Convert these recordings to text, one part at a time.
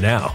now.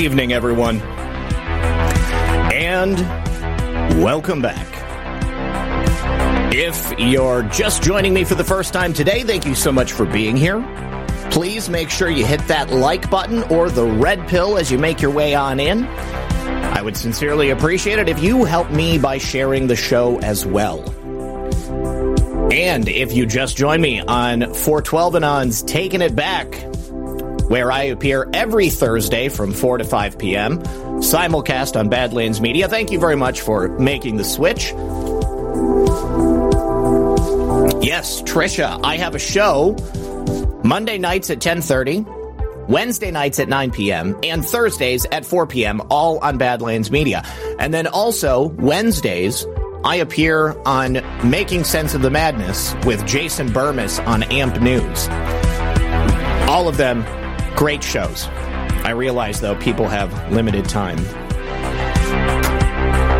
Evening, everyone. And welcome back. If you're just joining me for the first time today, thank you so much for being here. Please make sure you hit that like button or the red pill as you make your way on in. I would sincerely appreciate it if you help me by sharing the show as well. And if you just join me on 412 and On's Taking It Back, where I appear every Thursday from 4 to 5 p.m., simulcast on Badlands Media. Thank you very much for making the switch. Yes, Trisha, I have a show Monday nights at 10:30, Wednesday nights at 9 p.m., and Thursdays at 4 p.m., all on Badlands Media. And then also Wednesdays, I appear on Making Sense of the Madness with Jason Bermas on AMP News. All of them Great shows. I realize, though, people have limited time.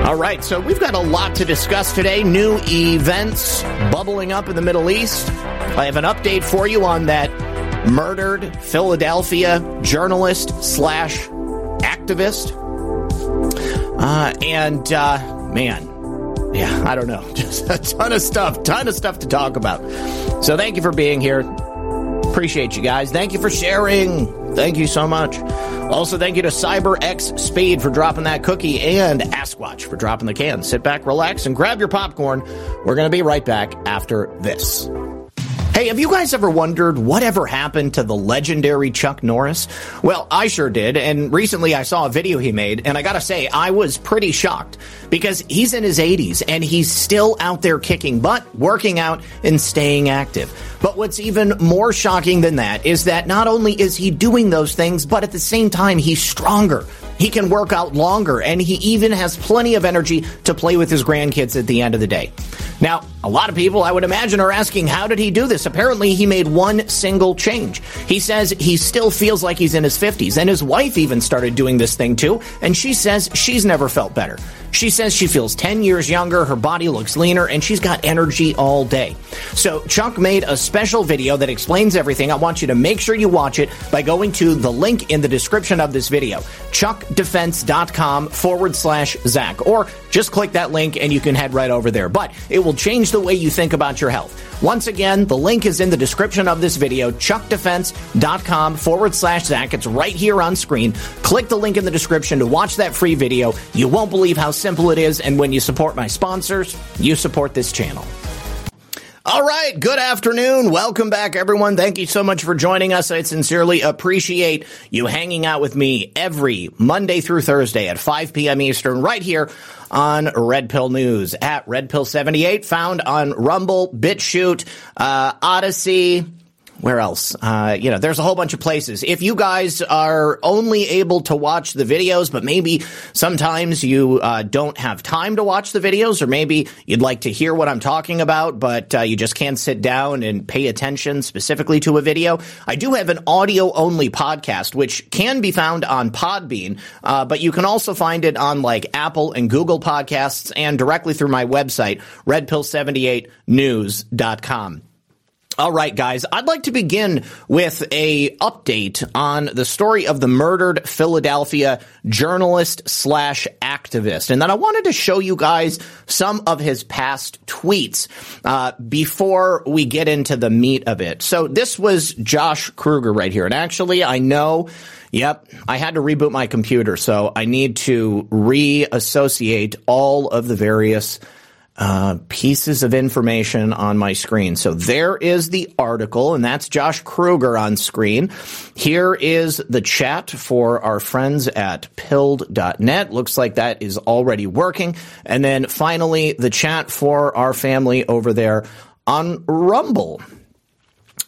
All right, so we've got a lot to discuss today. New events bubbling up in the Middle East. I have an update for you on that murdered Philadelphia journalist slash activist. Uh, and, uh, man, yeah, I don't know. Just a ton of stuff, ton of stuff to talk about. So thank you for being here. Appreciate you guys. Thank you for sharing. Thank you so much. Also, thank you to CyberX Speed for dropping that cookie and Asquatch for dropping the can. Sit back, relax, and grab your popcorn. We're going to be right back after this. Hey, have you guys ever wondered whatever happened to the legendary Chuck Norris? Well, I sure did, and recently I saw a video he made, and I gotta say, I was pretty shocked because he's in his 80s and he's still out there kicking butt, working out, and staying active. But what's even more shocking than that is that not only is he doing those things, but at the same time, he's stronger. He can work out longer, and he even has plenty of energy to play with his grandkids at the end of the day. Now, a lot of people, I would imagine, are asking, how did he do this? Apparently, he made one single change. He says he still feels like he's in his 50s, and his wife even started doing this thing too, and she says she's never felt better. She says she feels 10 years younger, her body looks leaner, and she's got energy all day. So, Chuck made a special video that explains everything. I want you to make sure you watch it by going to the link in the description of this video, chuckdefense.com forward slash Zak, or just click that link and you can head right over there. But it will change the way you think about your health. Once again, the link is in the description of this video, chuckdefense.com forward slash Zak. It's right here on screen. Click the link in the description to watch that free video. You won't believe how simple it is, and when you support my sponsors, you support this channel. All right. Good afternoon. Welcome back, everyone. Thank you so much for joining us. I sincerely appreciate you hanging out with me every Monday through Thursday at 5 p.m. Eastern right here on Red Pill News at Red Pill 78 found on Rumble, BitChute, uh, Odysee, where else? Uh, you know, there's a whole bunch of places. If you guys are only able to watch the videos, but maybe sometimes you uh, don't have time to watch the videos, or maybe you'd like to hear what I'm talking about, but uh, you just can't sit down and pay attention specifically to a video, I do have an audio only podcast, which can be found on Podbean, uh, but you can also find it on like Apple and Google podcasts and directly through my website, redpill78news.com. All right, guys, I'd like to begin with a update on the story of the murdered Philadelphia journalist slash activist. And then I wanted to show you guys some of his past tweets uh, before we get into the meat of it. So this was Josh Kruger right here. And actually, I know Yep, I had to reboot my computer, so I need to reassociate all of the various uh, pieces of information on my screen. So there is the article, and that's Josh Kruger on screen. Here is the chat for our friends at pilled.net. Looks like that is already working. And then finally, the chat for our family over there on Rumble.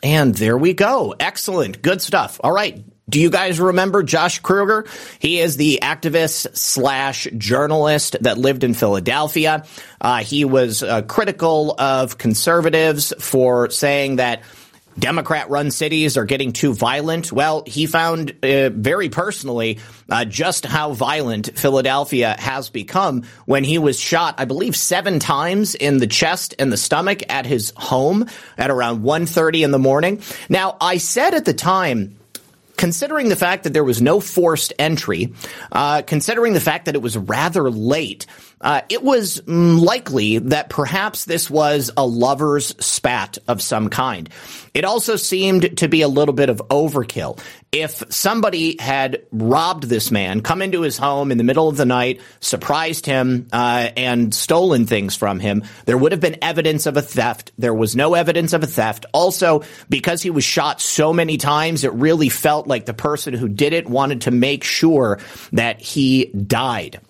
And there we go. Excellent. Good stuff. All right. Do you guys remember Josh Kruger? He is the activist slash journalist that lived in Philadelphia. Uh, he was uh, critical of conservatives for saying that Democrat run cities are getting too violent. Well, he found uh, very personally uh, just how violent Philadelphia has become when he was shot, I believe, seven times in the chest and the stomach at his home at around 1.30 in the morning. Now, I said at the time, considering the fact that there was no forced entry, uh, considering the fact that it was rather late, uh, it was likely that perhaps this was a lover's spat of some kind. It also seemed to be a little bit of overkill. If somebody had robbed this man, come into his home in the middle of the night, surprised him, uh, and stolen things from him, there would have been evidence of a theft. There was no evidence of a theft. Also, because he was shot so many times, it really felt like the person who did it wanted to make sure that he died.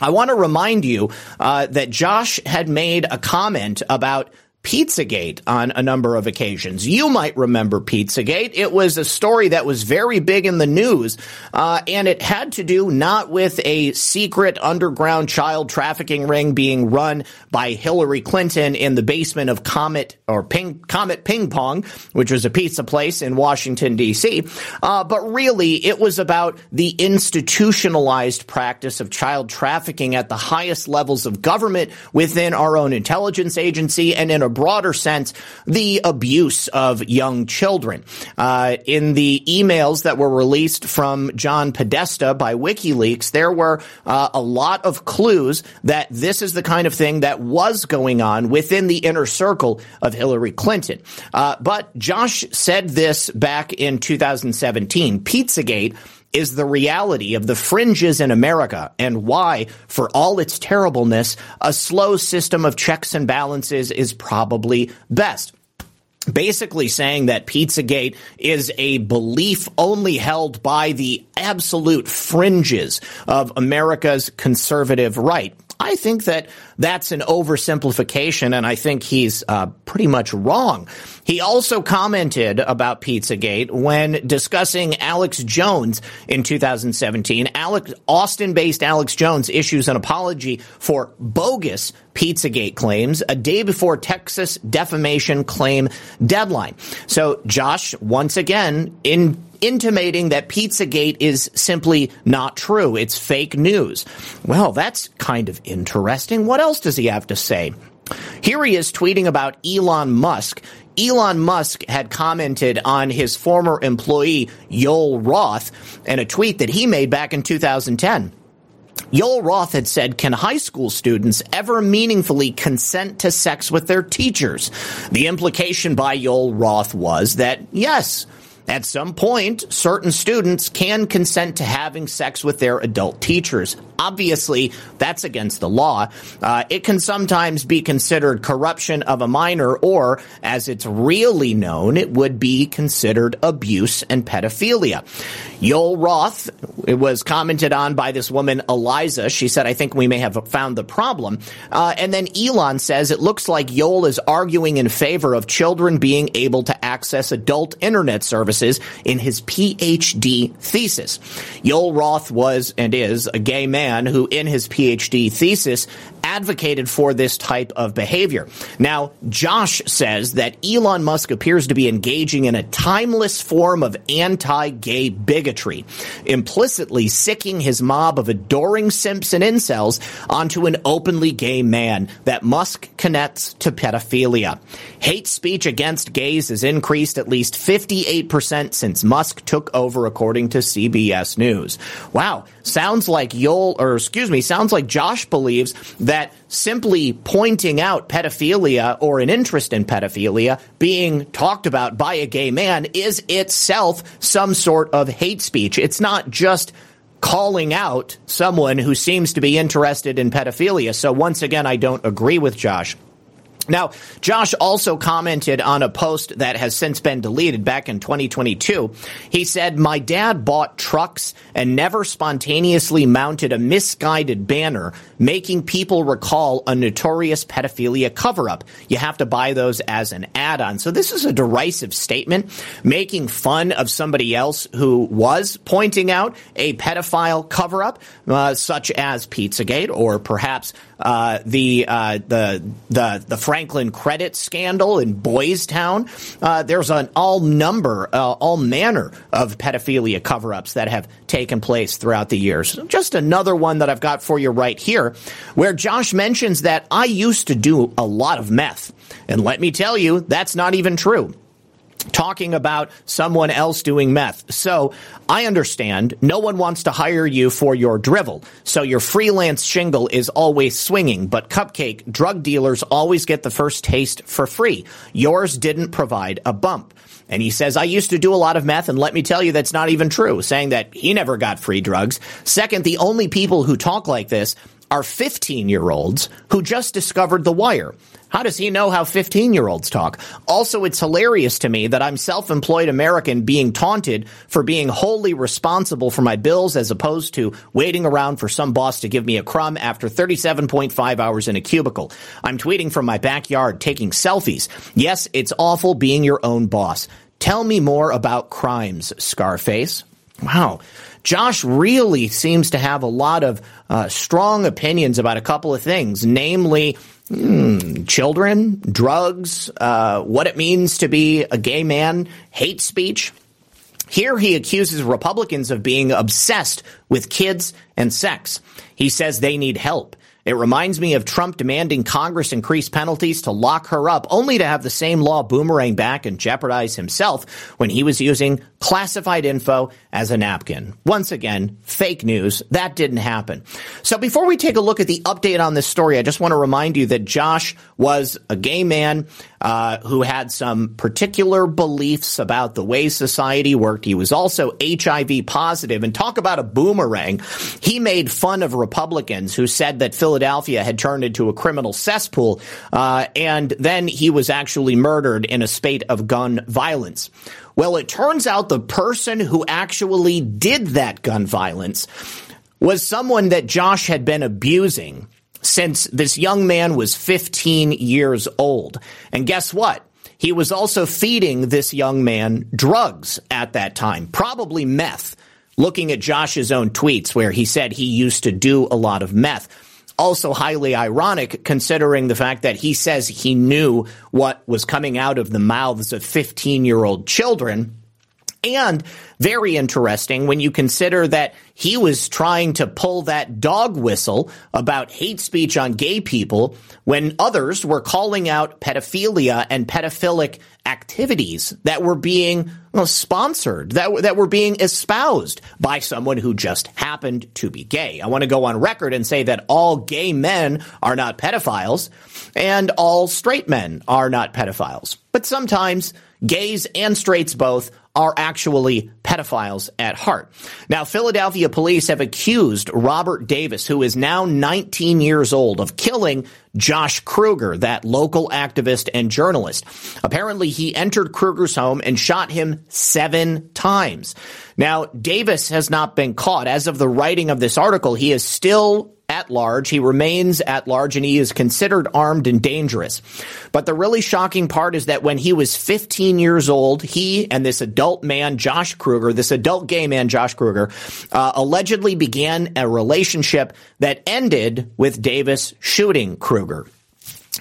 I want to remind you uh, that Josh had made a comment about Pizzagate on a number of occasions. You might remember Pizzagate. It was a story that was very big in the news, uh, and it had to do not with a secret underground child trafficking ring being run by Hillary Clinton in the basement of Comet or Ping, Comet Ping Pong, which was a pizza place in Washington D.C. Uh, but really, it was about the institutionalized practice of child trafficking at the highest levels of government within our own intelligence agency and in a broader sense, the abuse of young children. Uh, in the emails that were released from John Podesta by WikiLeaks, there were uh, a lot of clues that this is the kind of thing that was going on within the inner circle of Hillary Clinton. Uh, but Josh said this back in 2017. Pizzagate is the reality of the fringes in America and why, for all its terribleness, a slow system of checks and balances is probably best basically saying that Pizzagate is a belief only held by the absolute fringes of America's conservative right. I think that that's an oversimplification, and I think he's uh, pretty much wrong. He also commented about Pizzagate when discussing Alex Jones in 2017. Alex, Austin-based Alex Jones issues an apology for bogus Pizzagate claims a day before Texas defamation claim deadline. So Josh, once again, in intimating that Pizzagate is simply not true. It's fake news. Well, that's kind of interesting. What else does he have to say? Here he is tweeting about Elon Musk. Elon Musk had commented on his former employee, Joel Roth, in a tweet that he made back in 2010. Joel Roth had said, Can high school students ever meaningfully consent to sex with their teachers? The implication by Joel Roth was that yes, at some point, certain students can consent to having sex with their adult teachers. Obviously, that's against the law. Uh, it can sometimes be considered corruption of a minor, or as it's really known, it would be considered abuse and pedophilia. Yoel Roth it was commented on by this woman, Eliza. She said, I think we may have found the problem. Uh, and then Elon says it looks like Yoel is arguing in favor of children being able to access adult internet services in his PhD thesis. Yoel Roth was and is a gay man who, in his PhD thesis, advocated for this type of behavior. Now, Josh says that Elon Musk appears to be engaging in a timeless form of anti-gay bigotry, implicitly sicking his mob of adoring simps and incels onto an openly gay man that Musk connects to pedophilia. Hate speech against gays has increased at least 58% since Musk took over, according to CBS News. Wow. Sounds like Yoel, or excuse me, sounds like Josh believes that simply pointing out pedophilia or an interest in pedophilia being talked about by a gay man is itself some sort of hate speech. It's not just calling out someone who seems to be interested in pedophilia. So once again, I don't agree with Josh. Now, Josh also commented on a post that has since been deleted back in 2022. He said, My dad bought trucks and never spontaneously mounted a misguided banner making people recall a notorious pedophilia cover up. You have to buy those as an add on. So this is a derisive statement making fun of somebody else who was pointing out a pedophile cover up, uh, such as Pizzagate or perhaps uh, the uh, the the the Franklin credit scandal in Boys Town. Uh, there's an all number, uh, all manner of pedophilia cover-ups that have taken place throughout the years. Just another one that I've got for you right here, where Josh mentions that I used to do a lot of meth, and let me tell you, that's not even true talking about someone else doing meth. So I understand no one wants to hire you for your drivel. So your freelance shingle is always swinging, but cupcake drug dealers always get the first taste for free. Yours didn't provide a bump. And he says, I used to do a lot of meth, and let me tell you, that's not even true, saying that he never got free drugs. Second, the only people who talk like this are 15 year olds who just discovered The Wire. How does he know how 15 year olds talk? Also, it's hilarious to me that I'm self employed American being taunted for being wholly responsible for my bills as opposed to waiting around for some boss to give me a crumb after 37.5 hours in a cubicle. I'm tweeting from my backyard, taking selfies. Yes, it's awful being your own boss. Tell me more about crimes, Scarface. Wow. Josh really seems to have a lot of uh, strong opinions about a couple of things, namely Hmm, children, drugs, uh, what it means to be a gay man, hate speech. Here he accuses Republicans of being obsessed with kids and sex. He says they need help. It reminds me of Trump demanding Congress increase penalties to lock her up, only to have the same law boomerang back and jeopardize himself when he was using classified info as a napkin. Once again, fake news. That didn't happen. So before we take a look at the update on this story, I just want to remind you that Josh was a gay man uh, who had some particular beliefs about the way society worked. He was also HIV positive. And talk about a boomerang. He made fun of Republicans who said that Philadelphia had turned into a criminal cesspool. Uh, and then he was actually murdered in a spate of gun violence. Well, it turns out the person who actually did that gun violence was someone that Josh had been abusing since this young man was 15 years old. And guess what? He was also feeding this young man drugs at that time, probably meth. Looking at Josh's own tweets where he said he used to do a lot of meth. Also highly ironic considering the fact that he says he knew what was coming out of the mouths of 15 year old children and very interesting when you consider that he was trying to pull that dog whistle about hate speech on gay people when others were calling out pedophilia and pedophilic activities that were being well, sponsored, that, that were being espoused by someone who just happened to be gay. I want to go on record and say that all gay men are not pedophiles and all straight men are not pedophiles. But sometimes gays and straights both are actually pedophiles at heart. Now, Philadelphia police have accused Robert Davis, who is now 19 years old, of killing Josh Kruger, that local activist and journalist. Apparently, he entered Kruger's home and shot him seven times. Now, Davis has not been caught. As of the writing of this article, he is still at large. He remains at large and he is considered armed and dangerous. But the really shocking part is that when he was 15 years old, he and this adult man, Josh Kruger, this adult gay man, Josh Kruger, uh, allegedly began a relationship that ended with Davis shooting Kruger.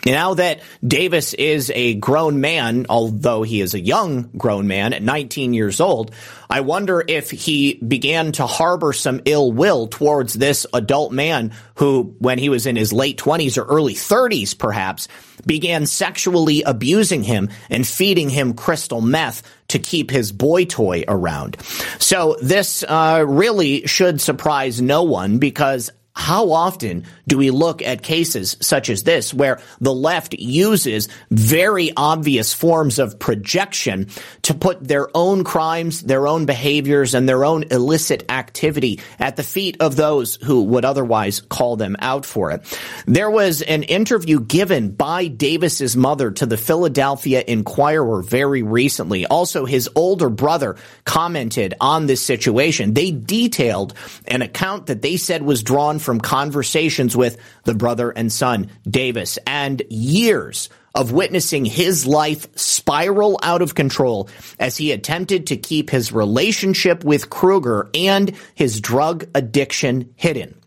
Now that Davis is a grown man, although he is a young grown man at 19 years old, I wonder if he began to harbor some ill will towards this adult man who, when he was in his late 20s or early 30s perhaps, began sexually abusing him and feeding him crystal meth to keep his boy toy around. So this uh, really should surprise no one because how often do we look at cases such as this where the left uses very obvious forms of projection to put their own crimes, their own behaviors, and their own illicit activity at the feet of those who would otherwise call them out for it? There was an interview given by Davis's mother to the Philadelphia Inquirer very recently. Also, his older brother commented on this situation. They detailed an account that they said was drawn from conversations with the brother and son, Davis, and years of witnessing his life spiral out of control as he attempted to keep his relationship with Kruger and his drug addiction hidden.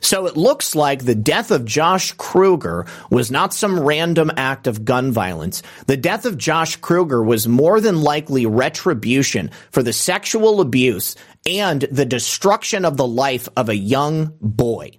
So it looks like the death of Josh Kruger was not some random act of gun violence. The death of Josh Kruger was more than likely retribution for the sexual abuse and the destruction of the life of a young boy.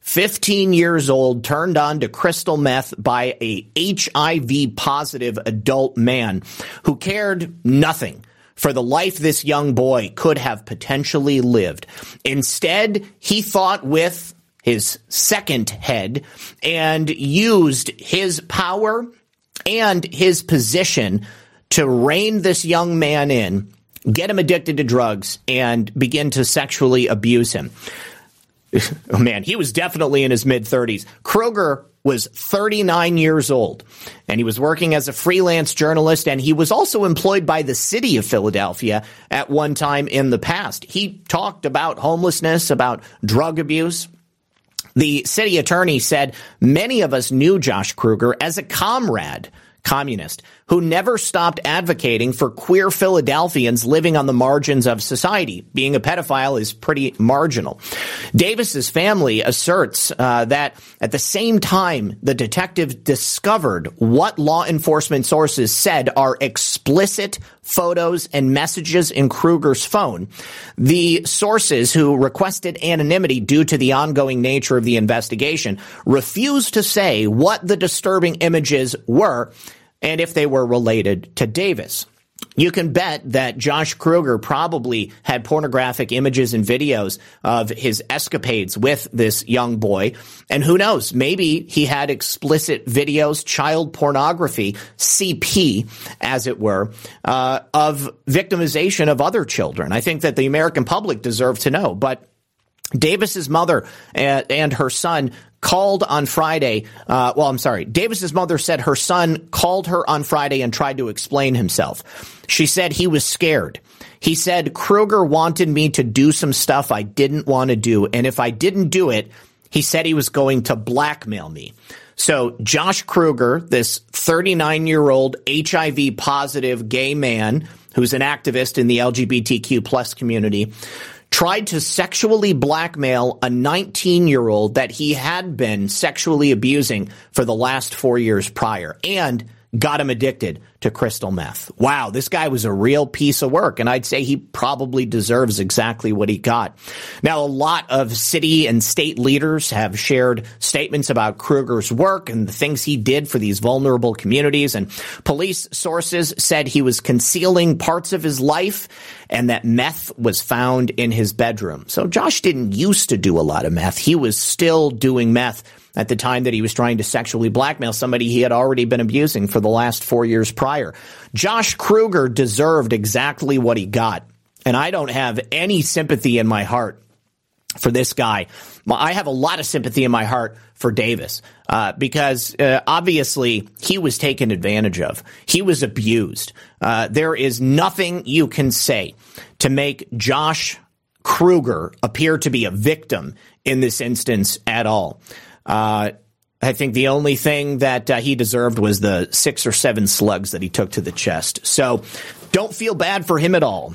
15 years old, turned on to crystal meth by a HIV positive adult man who cared nothing for the life this young boy could have potentially lived. Instead, he thought with his second head and used his power and his position to rein this young man in, get him addicted to drugs, and begin to sexually abuse him. oh man, he was definitely in his mid 30s. Kruger was 39 years old and he was working as a freelance journalist and he was also employed by the city of Philadelphia at one time in the past. He talked about homelessness, about drug abuse. The city attorney said many of us knew Josh Kruger as a comrade communist who never stopped advocating for queer Philadelphians living on the margins of society. Being a pedophile is pretty marginal. Davis's family asserts uh, that at the same time the detective discovered what law enforcement sources said are explicit photos and messages in Kruger's phone. The sources who requested anonymity due to the ongoing nature of the investigation refused to say what the disturbing images were and if they were related to Davis. You can bet that Josh Kruger probably had pornographic images and videos of his escapades with this young boy. And who knows, maybe he had explicit videos, child pornography, CP, as it were, uh, of victimization of other children. I think that the American public deserve to know. But Davis's mother and, and her son called on Friday. Uh, well, I'm sorry. Davis's mother said her son called her on Friday and tried to explain himself. She said he was scared. He said Kruger wanted me to do some stuff I didn't want to do, and if I didn't do it, he said he was going to blackmail me. So Josh Kruger, this 39 year old HIV positive gay man who's an activist in the LGBTQ plus community, tried to sexually blackmail a 19 year old that he had been sexually abusing for the last four years prior. And got him addicted to crystal meth. Wow, this guy was a real piece of work, and I'd say he probably deserves exactly what he got. Now, a lot of city and state leaders have shared statements about Kruger's work and the things he did for these vulnerable communities, and police sources said he was concealing parts of his life and that meth was found in his bedroom. So Josh didn't used to do a lot of meth. He was still doing meth at the time that he was trying to sexually blackmail somebody he had already been abusing for the last four years prior. Josh Kruger deserved exactly what he got. And I don't have any sympathy in my heart for this guy. I have a lot of sympathy in my heart for Davis uh, because uh, obviously he was taken advantage of. He was abused. Uh, there is nothing you can say to make Josh Kruger appear to be a victim in this instance at all. Uh, I think the only thing that uh, he deserved was the six or seven slugs that he took to the chest. So don't feel bad for him at all.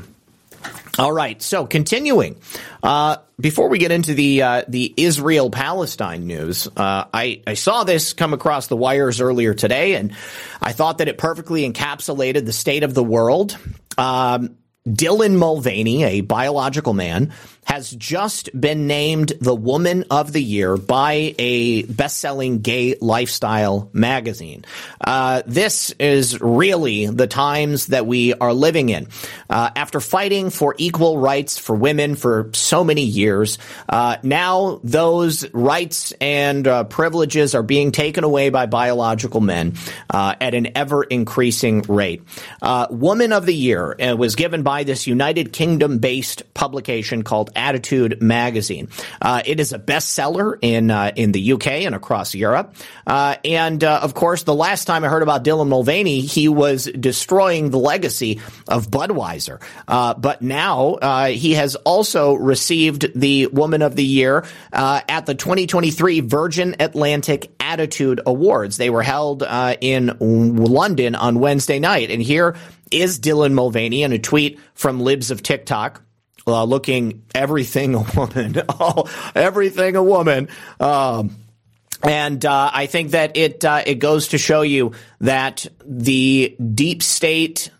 All right. So continuing, uh, before we get into the uh, the Israel Palestine news, uh, I I saw this come across the wires earlier today, and I thought that it perfectly encapsulated the state of the world. Um, Dylan Mulvaney, a biological man, has just been named the Woman of the Year by a best-selling gay lifestyle magazine. Uh, this is really the times that we are living in. Uh, after fighting for equal rights for women for so many years, uh, now those rights and uh, privileges are being taken away by biological men uh, at an ever-increasing rate. Uh, Woman of the Year was given by this United Kingdom-based publication called Attitude Magazine. Uh, it is a bestseller in uh, in the UK and across Europe. Uh, and of course, the last time I heard about Dylan Mulvaney, he was destroying the legacy of Budweiser. But now he has also received the Woman of the Year at the 2023 Virgin Atlantic Attitude Awards. They were held in London on Wednesday night, and here is Dylan Mulvaney in a tweet from Libs of TikTok. Uh, looking everything a woman, everything a woman. Um, and uh, I think that it uh, it goes to show you that the deep state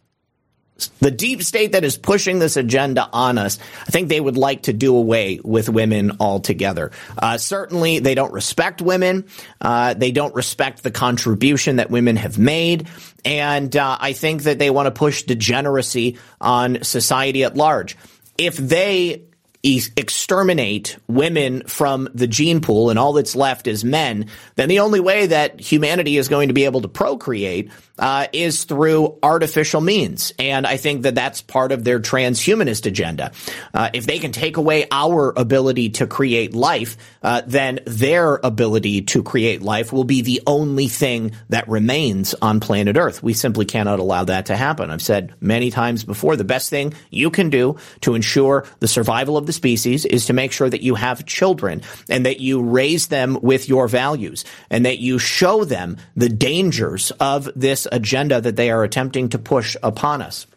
the deep state that is pushing this agenda on us, I think they would like to do away with women altogether. Uh, certainly, they don't respect women. Uh, they don't respect the contribution that women have made. And uh, I think that they want to push degeneracy on society at large. If they exterminate women from the gene pool and all that's left is men, then the only way that humanity is going to be able to procreate uh, is through artificial means. And I think that that's part of their transhumanist agenda. Uh, if they can take away our ability to create life, uh, then their ability to create life will be the only thing that remains on planet Earth. We simply cannot allow that to happen. I've said many times before, the best thing you can do to ensure the survival of the species is to make sure that you have children and that you raise them with your values and that you show them the dangers of this agenda that they are attempting to push upon us.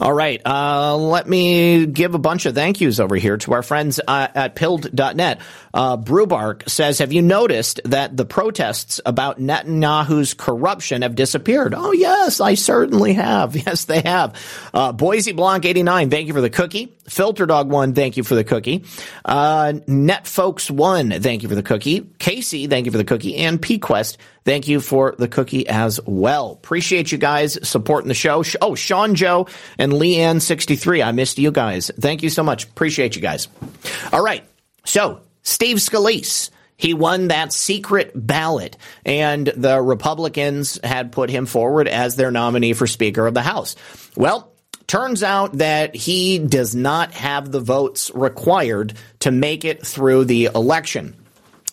All right. Uh, let me give a bunch of thank yous over here to our friends uh, at pilled.net. Uh, Brubark says, Have you noticed that the protests about Netanyahu's corruption have disappeared? Oh, yes, I certainly have. Yes, they have. Uh, Boise Blanc 89, thank you for the cookie. Filter Dog 1, thank you for the cookie. Uh, Netfolks 1, thank you for the cookie. Casey, thank you for the cookie. And PQuest, thank you for the cookie as well. Appreciate you guys supporting the show. Oh, Sean Joe and Leanne63, I missed you guys. Thank you so much. Appreciate you guys. All right. So, Steve Scalise. He won that secret ballot, and the Republicans had put him forward as their nominee for Speaker of the House. Well, turns out that he does not have the votes required to make it through the election.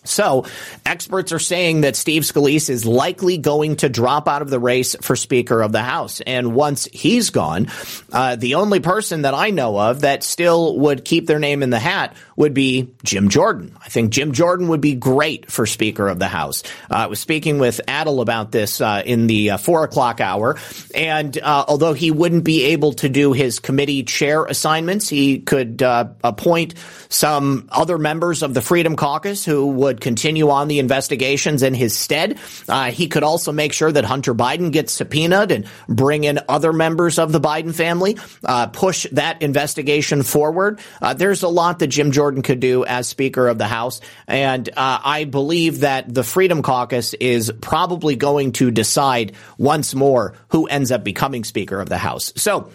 So, experts are saying that Steve Scalise is likely going to drop out of the race for Speaker of the House. And once he's gone, uh, the only person that I know of that still would keep their name in the hat would be Jim Jordan. I think Jim Jordan would be great for Speaker of the House. Uh, I was speaking with Adel about this uh, in the uh, four o'clock hour. And uh, although he wouldn't be able to do his committee chair assignments, he could uh, appoint some other members of the Freedom Caucus who would continue on the investigations in his stead. Uh, he could also make sure that Hunter Biden gets subpoenaed and bring in other members of the Biden family, uh, push that investigation forward. Uh, there's a lot that Jim Jordan could do as Speaker of the House. And uh, I believe that the Freedom Caucus is probably going to decide once more who ends up becoming Speaker of the House. So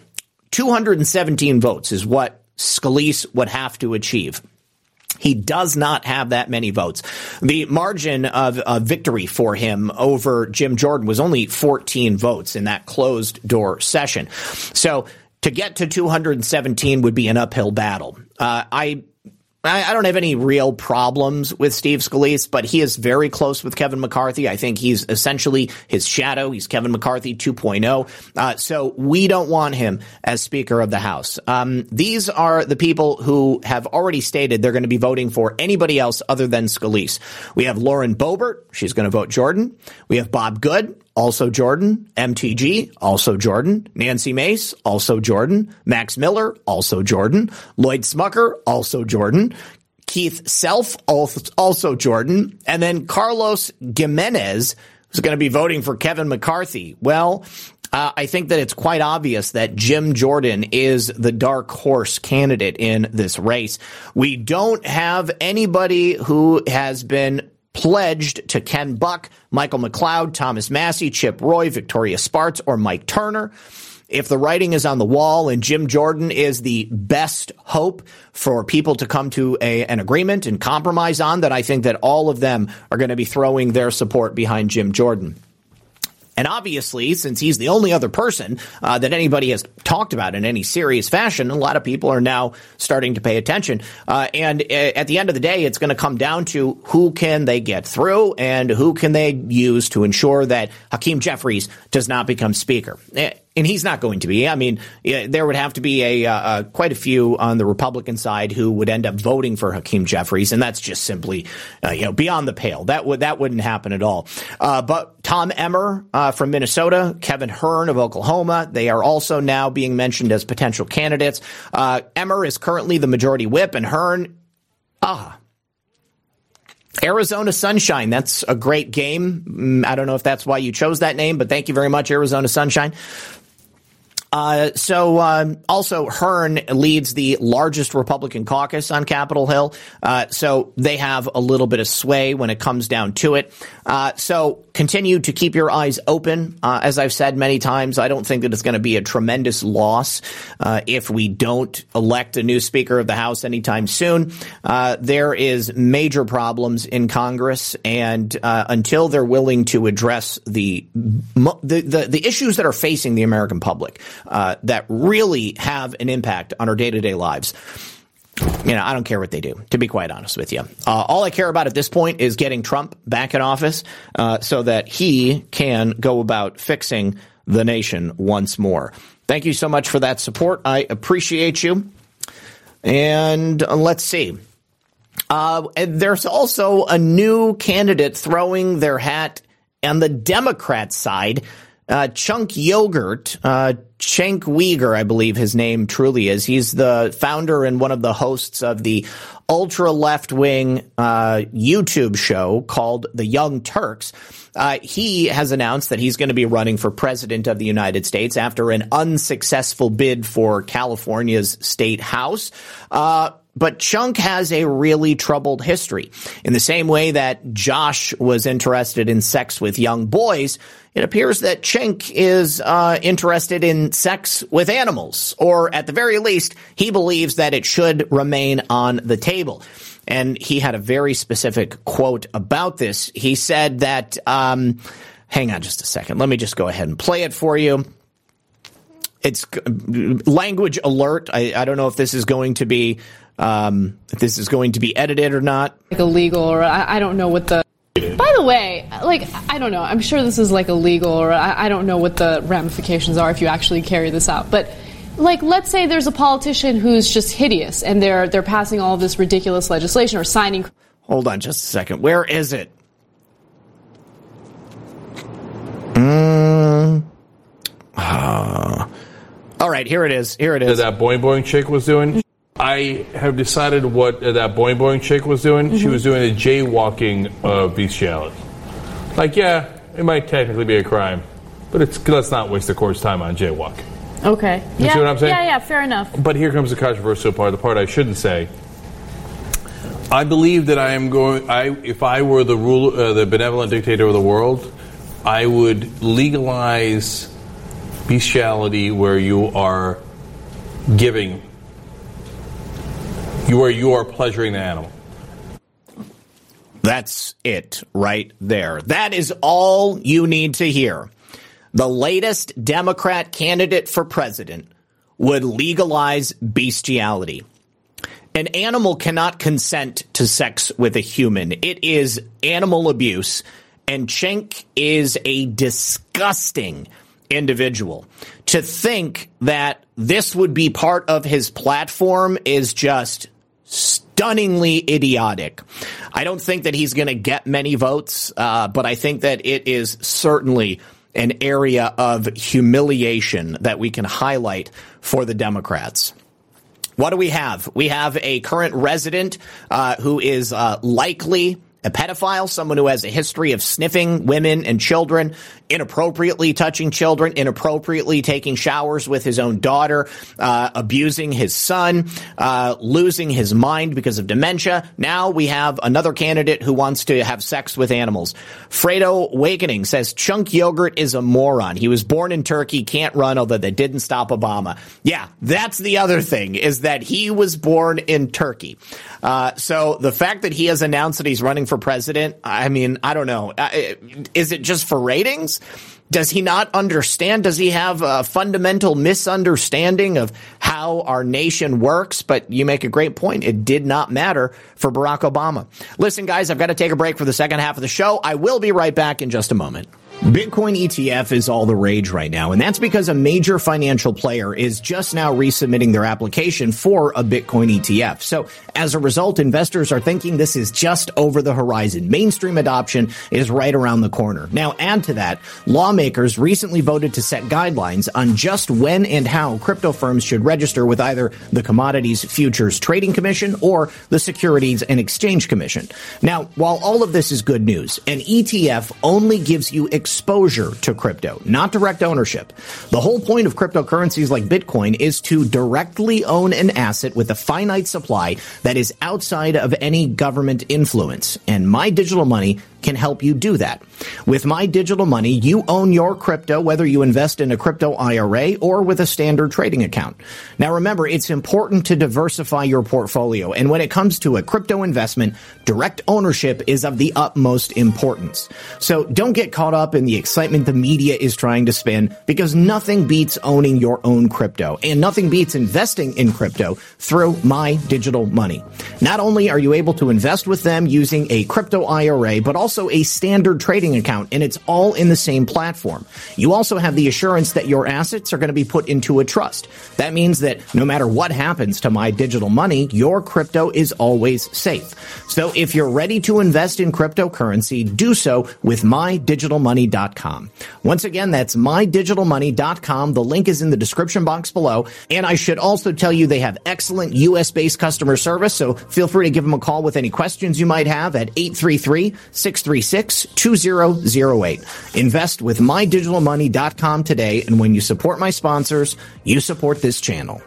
217 votes is what Scalise would have to achieve. He does not have that many votes. The margin of, victory for him over Jim Jordan was only 14 votes in that closed door session. So to get to 217 would be an uphill battle. Uh, I I, don't have any real problems with Steve Scalise, but he is very close with Kevin McCarthy. I think he's essentially his shadow. He's Kevin McCarthy 2.0. Uh, so we don't want him as Speaker of the House. Um, these are the people who have already stated they're going to be voting for anybody else other than Scalise. We have Lauren Boebert. She's going to vote Jordan. We have Bob Good also Jordan. MTG, also Jordan. Nancy Mace, also Jordan. Max Miller, also Jordan. Lloyd Smucker, also Jordan. Keith Self, also Jordan. And then Carlos Gimenez, who's going to be voting for Kevin McCarthy. Well, uh, I think that it's quite obvious that Jim Jordan is the dark horse candidate in this race. We don't have anybody who has been pledged to Ken Buck, Michael McCaul, Thomas Massie, Chip Roy, Victoria Spartz, or Mike Turner. If the writing is on the wall and Jim Jordan is the best hope for people to come to a, an agreement and compromise on, then I think that all of them are going to be throwing their support behind Jim Jordan. And obviously, since he's the only other person uh, that anybody has talked about in any serious fashion, a lot of people are now starting to pay attention. Uh, and at the end of the day, it's going to come down to who can they get through and who can they use to ensure that Hakeem Jeffries does not become speaker. And he's not going to be. I mean, there would have to be a uh, uh, quite a few on the Republican side who would end up voting for Hakeem Jeffries, and that's just simply uh, you know beyond the pale. That would that wouldn't happen at all. Uh, but Tom Emmer uh, from Minnesota, Kevin Hern of Oklahoma, they are also now being mentioned as potential candidates. Uh, Emmer is currently the majority whip, and Hern, ah. Arizona Sunshine. That's a great game. Mm, I don't know if that's why you chose that name, but thank you very much, Arizona Sunshine. Uh, so um, also Hern leads the largest Republican caucus on Capitol Hill. Uh, so they have a little bit of sway when it comes down to it. Uh, so continue to keep your eyes open. Uh, as I've said many times, I don't think that it's going to be a tremendous loss uh, if we don't elect a new Speaker of the House anytime soon. Uh, there is major problems in Congress, and until they're willing to address the, the the the issues that are facing the American public uh, that really have an impact on our day to day lives. You know, I don't care what they do, to be quite honest with you. Uh, all I care about at this point is getting Trump back in office uh, so that he can go about fixing the nation once more. Thank you so much for that support. I appreciate you. And let's see. Uh, there's also a new candidate throwing their hat on the Democrat side uh, Chunk Yogurt, uh, Cenk Uygur, I believe his name truly is. He's the founder and one of the hosts of the ultra left wing uh, YouTube show called The Young Turks. Uh, he has announced that he's going to be running for president of the United States after an unsuccessful bid for California's state house. Uh, but Chunk has a really troubled history. In the same way that Josh was interested in sex with young boys, it appears that Cenk is uh, interested in sex with animals, or at the very least, he believes that it should remain on the table. And he had a very specific quote about this. He said that, um, hang on just a second. Let me just go ahead and play it for you. It's language alert. I, I don't know if this is going to be um, if this is going to be edited or not. Like illegal, or I, I don't know what the. By the way, like I don't know. I'm sure this is like illegal, or I, I don't know what the ramifications are if you actually carry this out. But like let's say there's a politician who's just hideous and they're they're passing all this ridiculous legislation or signing Hold on just a second. Where is it? Mm. Uh. All right, here it is. Here it is. That boing boing chick was doing. I have decided what uh, that boing boing chick was doing. Mm-hmm. She was doing a jaywalking of bestiality. Like, yeah, it might technically be a crime, but it's let's not waste the court's time on jaywalking. Okay. You yeah. see what I'm saying? Yeah, yeah, fair enough. But here comes the controversial part, the part I shouldn't say. I believe that I am going. I, if I were the rule, uh, the benevolent dictator of the world, I would legalize bestiality where you are giving you are you are pleasuring the animal. That's it right there. That is all you need to hear. The latest Democrat candidate for president would legalize bestiality. An animal cannot consent to sex with a human. It is animal abuse. And Cenk is a disgusting individual. To think that this would be part of his platform is just stunningly idiotic. I don't think that he's going to get many votes, uh, but I think that it is certainly an area of humiliation that we can highlight for the Democrats. What do we have? We have a current resident uh, who is uh, likely a pedophile, someone who has a history of sniffing women and children, inappropriately touching children, inappropriately taking showers with his own daughter, uh, abusing his son, uh, losing his mind because of dementia. Now we have another candidate who wants to have sex with animals. Fredo Awakening says Chunk Yogurt is a moron. He was born in Turkey, can't run, although that didn't stop Obama. Yeah, that's the other thing is that he was born in Turkey. Uh, so the fact that he has announced that he's running for president, I mean, I don't know. Uh, is it just for ratings? Does he not understand? Does he have a fundamental misunderstanding of how our nation works? But you make a great point. It did not matter for Barack Obama. Listen, guys, I've got to take a break for the second half of the show. I will be right back in just a moment. Bitcoin ETF is all the rage right now, and that's because a major financial player is just now resubmitting their application for a Bitcoin ETF. So as a result, investors are thinking this is just over the horizon. Mainstream adoption is right around the corner. Now add to that, lawmakers recently voted to set guidelines on just when and how crypto firms should register with either the Commodities Futures Trading Commission or the Securities and Exchange Commission. Now, while all of this is good news, an ETF only gives you exposure to crypto, not direct ownership. The whole point of cryptocurrencies like Bitcoin is to directly own an asset with a finite supply that is outside of any government influence. And my digital money can help you do that. With My Digital Money, you own your crypto, whether you invest in a crypto IRA or with a standard trading account. Now remember, it's important to diversify your portfolio. And when it comes to a crypto investment, direct ownership is of the utmost importance. So don't get caught up in the excitement the media is trying to spin because nothing beats owning your own crypto and nothing beats investing in crypto through My Digital Money. Not only are you able to invest with them using a crypto IRA, but also also a standard trading account and it's all in the same platform. You also have the assurance that your assets are going to be put into a trust. That means that no matter what happens to my digital money, your crypto is always safe. So if you're ready to invest in cryptocurrency, do so with mydigitalmoney.com. Once again, that's mydigitalmoney.com. The link is in the description box below. And I should also tell you they have excellent US based customer service. So feel free to give them a call with any questions you might have at 833 636 2008. Invest with mydigitalmoney.com today. And when you support my sponsors, you support this channel.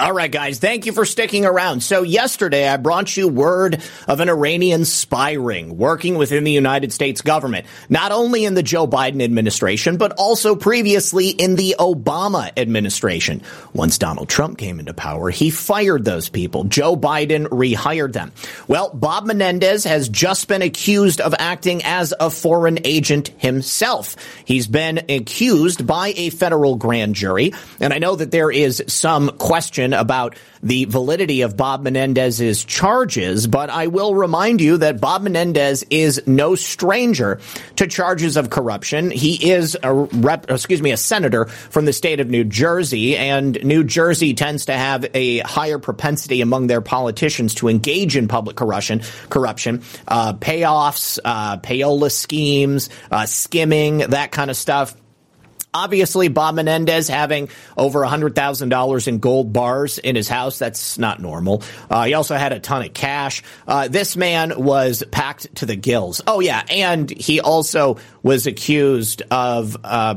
All right, guys, thank you for sticking around. So yesterday I brought you word of an Iranian spy ring working within the United States government, not only in the Joe Biden administration, but also previously in the Obama administration. Once Donald Trump came into power, he fired those people. Joe Biden rehired them. Well, Bob Menendez has just been accused of acting as a foreign agent himself. He's been accused by a federal grand jury, and I know that there is some question about the validity of Bob Menendez's charges, but I will remind you that Bob Menendez is no stranger to charges of corruption. He is a rep, excuse me, a senator from the state of New Jersey, and New Jersey tends to have a higher propensity among their politicians to engage in public corruption, corruption, uh, payoffs, uh, payola schemes, uh, skimming, that kind of stuff. Obviously, Bob Menendez having over $100,000 in gold bars in his house, that's not normal. Uh, he also had a ton of cash. Uh, this man was packed to the gills. Oh, yeah. And he also was accused of uh,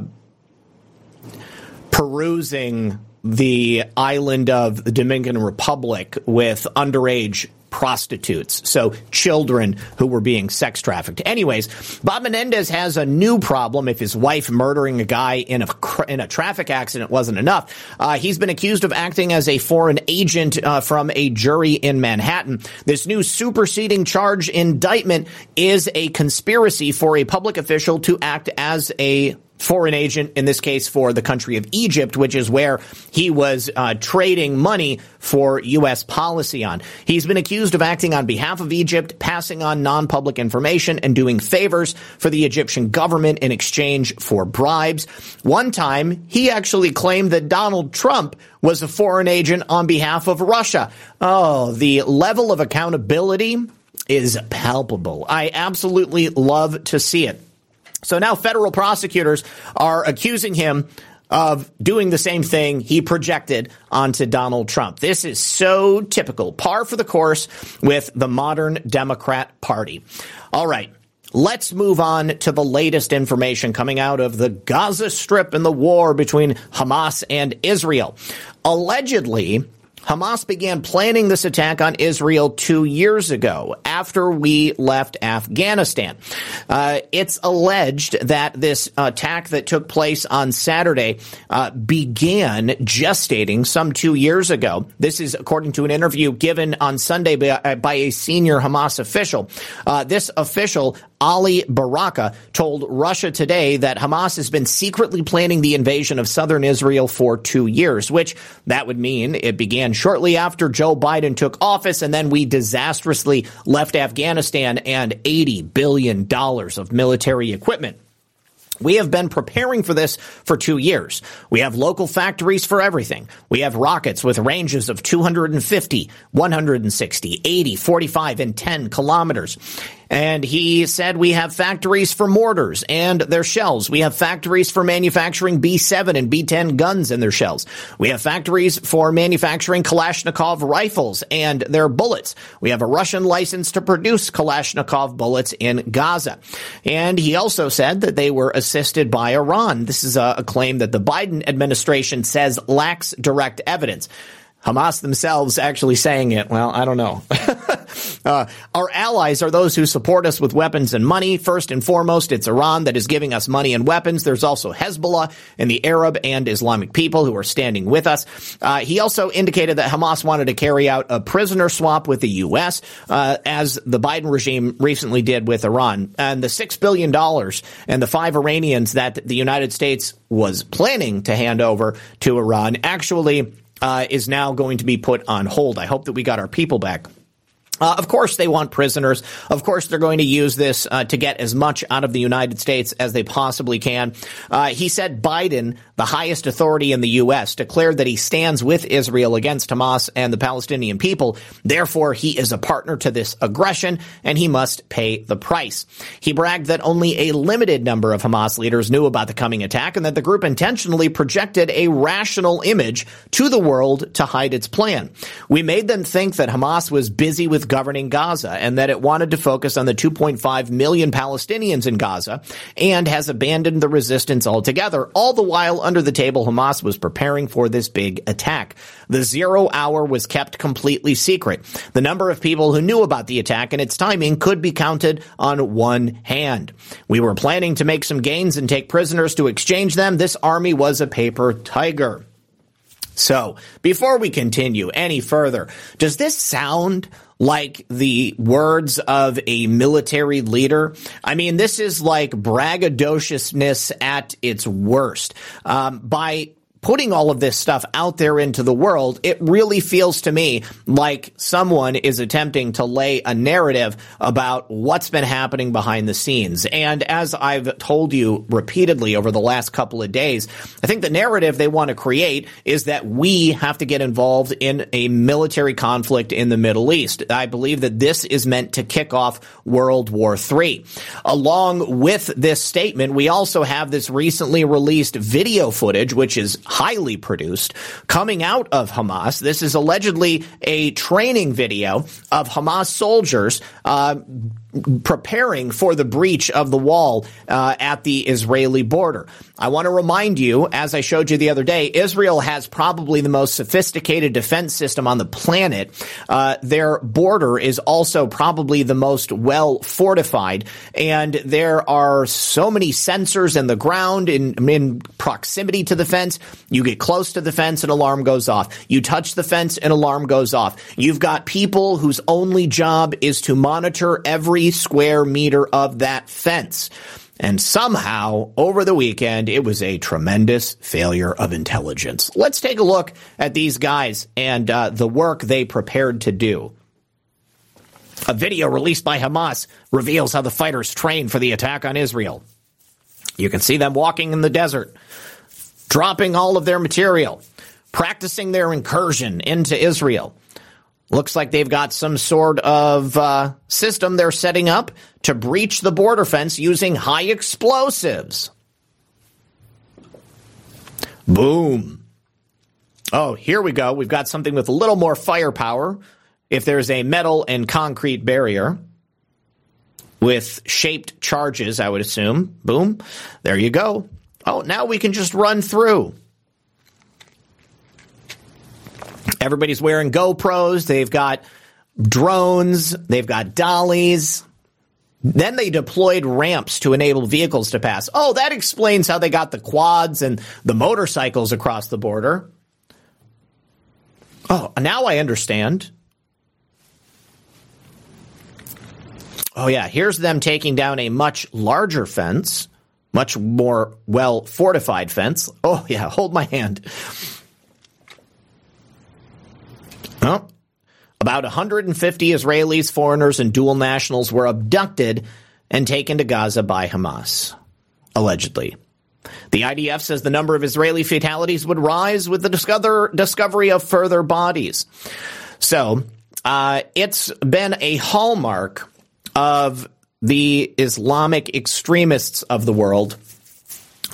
perusing the island of the Dominican Republic with underage prostitutes. So children who were being sex trafficked. Anyways, Bob Menendez has a new problem if his wife murdering a guy in a, in a traffic accident wasn't enough. Uh, he's been accused of acting as a foreign agent uh, from a jury in Manhattan. This new superseding charge indictment is a conspiracy for a public official to act as a foreign agent, in this case for the country of Egypt, which is where he was uh, trading money for U.S. policy on. He's been accused of acting on behalf of Egypt, passing on non-public information, and doing favors for the Egyptian government in exchange for bribes. One time, he actually claimed that Donald Trump was a foreign agent on behalf of Russia. Oh, the level of accountability is palpable. I absolutely love to see it. So now federal prosecutors are accusing him of doing the same thing he projected onto Donald Trump. This is so typical, par for the course with the modern Democrat Party. All right. Let's move on to the latest information coming out of the Gaza Strip and the war between Hamas and Israel. Allegedly, Hamas began planning this attack on Israel two years ago after we left Afghanistan. Uh, it's alleged that this attack that took place on Saturday uh, began gestating some two years ago. This is according to an interview given on Sunday by, by a senior Hamas official. Uh, this official Ali Baraka told Russia Today that Hamas has been secretly planning the invasion of southern Israel for two years, which that would mean it began shortly after Joe Biden took office and then we disastrously left Afghanistan and $80 billion of military equipment. We have been preparing for this for two years. We have local factories for everything. We have rockets with ranges of 250, 160, 80, 45, and 10 kilometers. And he said we have factories for mortars and their shells. We have factories for manufacturing B7 and B10 guns and their shells. We have factories for manufacturing Kalashnikov rifles and their bullets. We have a Russian license to produce Kalashnikov bullets in Gaza. And he also said that they were assisted by Iran. This is a, claim that the Biden administration says lacks direct evidence. Hamas themselves actually saying it. Well, I don't know. uh, our allies are those who support us with weapons and money. First and foremost, it's Iran that is giving us money and weapons. There's also Hezbollah and the Arab and Islamic people who are standing with us. Uh, he also indicated that Hamas wanted to carry out a prisoner swap with the U.S., uh, as the Biden regime recently did with Iran. And the $6 billion and the five Iranians that the United States was planning to hand over to Iran actually uh, is now going to be put on hold. I hope that we got our people back. Uh, of course, they want prisoners. Of course, they're going to use this uh, to get as much out of the United States as they possibly can. Uh, he said Biden, the highest authority in the U.S., declared that he stands with Israel against Hamas and the Palestinian people. Therefore, he is a partner to this aggression and he must pay the price. He bragged that only a limited number of Hamas leaders knew about the coming attack and that the group intentionally projected a rational image to the world to hide its plan. We made them think that Hamas was busy with governing Gaza and that it wanted to focus on the 2.5 million Palestinians in Gaza and has abandoned the resistance altogether. All the while under the table, Hamas was preparing for this big attack. The zero hour was kept completely secret. The number of people who knew about the attack and its timing could be counted on one hand. We were planning to make some gains and take prisoners to exchange them. This army was a paper tiger. So, before we continue any further, does this sound like the words of a military leader. I mean, this is like braggadociousness at its worst. Um, by putting all of this stuff out there into the world, it really feels to me like someone is attempting to lay a narrative about what's been happening behind the scenes. And as I've told you repeatedly over the last couple of days, I think the narrative they want to create is that we have to get involved in a military conflict in the Middle East. I believe that this is meant to kick off World War III. Along with this statement, we also have this recently released video footage, which is highly produced coming out of Hamas. This is allegedly a training video of Hamas soldiers uh, preparing for the breach of the wall uh, at the Israeli border. I want to remind you, as I showed you the other day, Israel has probably the most sophisticated defense system on the planet. Uh, their border is also probably the most well fortified, and there are so many sensors in the ground in, in proximity to the fence. You get close to the fence, an alarm goes off. You touch the fence, an alarm goes off. You've got people whose only job is to monitor every square meter of that fence. And somehow, over the weekend, it was a tremendous failure of intelligence. Let's take a look at these guys and uh, the work they prepared to do. A video released by Hamas reveals how the fighters trained for the attack on Israel. You can see them walking in the desert, dropping all of their material, practicing their incursion into Israel. Looks like they've got some sort of uh, system they're setting up to breach the border fence using high explosives. Boom. Oh, here we go. We've got something with a little more firepower. If there's a metal and concrete barrier with shaped charges, I would assume. Boom. There you go. Oh, now we can just run through. Everybody's wearing GoPros. They've got drones. They've got dollies. Then they deployed ramps to enable vehicles to pass. Oh, that explains how they got the quads and the motorcycles across the border. Oh, now I understand. Oh, yeah, here's them taking down a much larger fence, much more well fortified fence. Oh, yeah, hold my hand. Well, about 150 Israelis, foreigners, and dual nationals were abducted and taken to Gaza by Hamas, allegedly. The IDF says the number of Israeli fatalities would rise with the discover, discovery of further bodies. So, uh, it's been a hallmark of the Islamic extremists of the world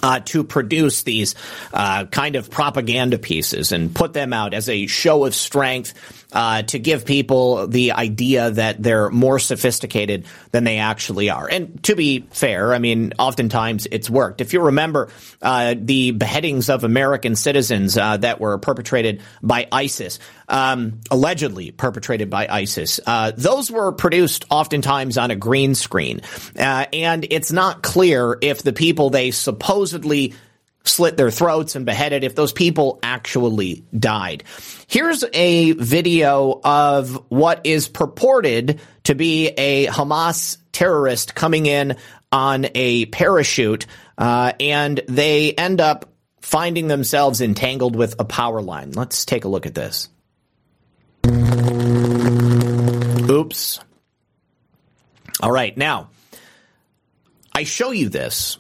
uh, to produce these uh, kind of propaganda pieces and put them out as a show of strength uh, to give people the idea that they're more sophisticated than they actually are. And to be fair, I mean, oftentimes it's worked. If you remember uh, the beheadings of American citizens uh, that were perpetrated by ISIS, um, allegedly perpetrated by ISIS, uh, those were produced oftentimes on a green screen. Uh, and it's not clear if the people they supposedly slit their throats and beheaded if those people actually died. Here's a video of what is purported to be a Hamas terrorist coming in on a parachute, uh, and they end up finding themselves entangled with a power line. Let's take a look at this. Oops. All right, now I show you this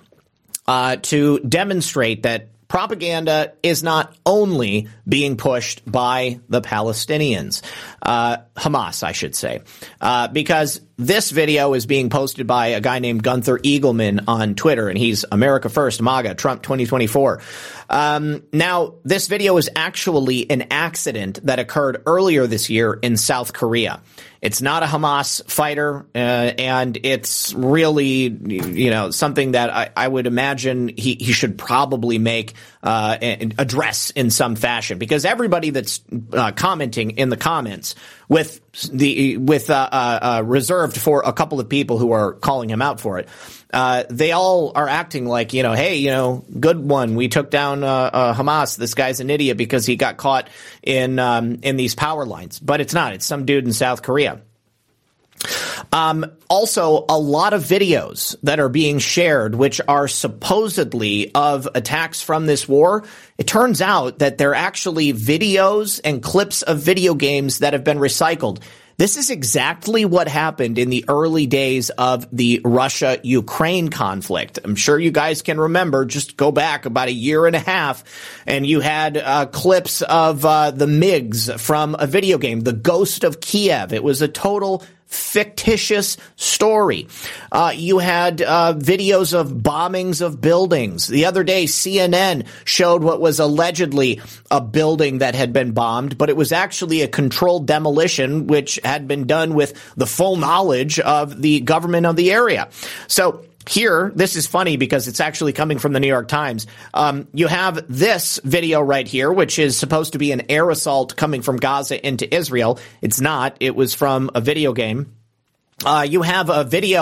uh, to demonstrate that propaganda is not only being pushed by the Palestinians, uh, Hamas, I should say, uh, because this video is being posted by a guy named Gunther Eagleman on Twitter, and he's America First, MAGA, Trump 2024. Um, now, this video is actually an accident that occurred earlier this year in South Korea. It's not a Hamas fighter, uh, and it's really, you know, something that I, I would imagine he, he should probably make uh, address in some fashion because everybody that's uh, commenting in the comments with the with uh, uh, uh, reserved for a couple of people who are calling him out for it. Uh, they all are acting like you know, hey, you know, good one. We took down uh, uh, Hamas. This guy's an idiot because he got caught in um, in these power lines. But it's not. It's some dude in South Korea. Um, also, a lot of videos that are being shared, which are supposedly of attacks from this war. It turns out that they're actually videos and clips of video games that have been recycled. This is exactly what happened in the early days of the Russia Ukraine conflict. I'm sure you guys can remember, just go back about a year and a half, and you had uh, clips of uh, the MiGs from a video game, The Ghost of Kiev. It was a total fictitious story. Uh, you had uh, videos of bombings of buildings. The other day, CNN showed what was allegedly a building that had been bombed, but it was actually a controlled demolition, which had been done with the full knowledge of the government of the area. So here, this is funny because it's actually coming from the New York Times. Um, you have this video right here, which is supposed to be an air assault coming from Gaza into Israel. It's not. It was from a video game. Uh, you have a video.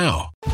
now.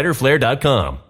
A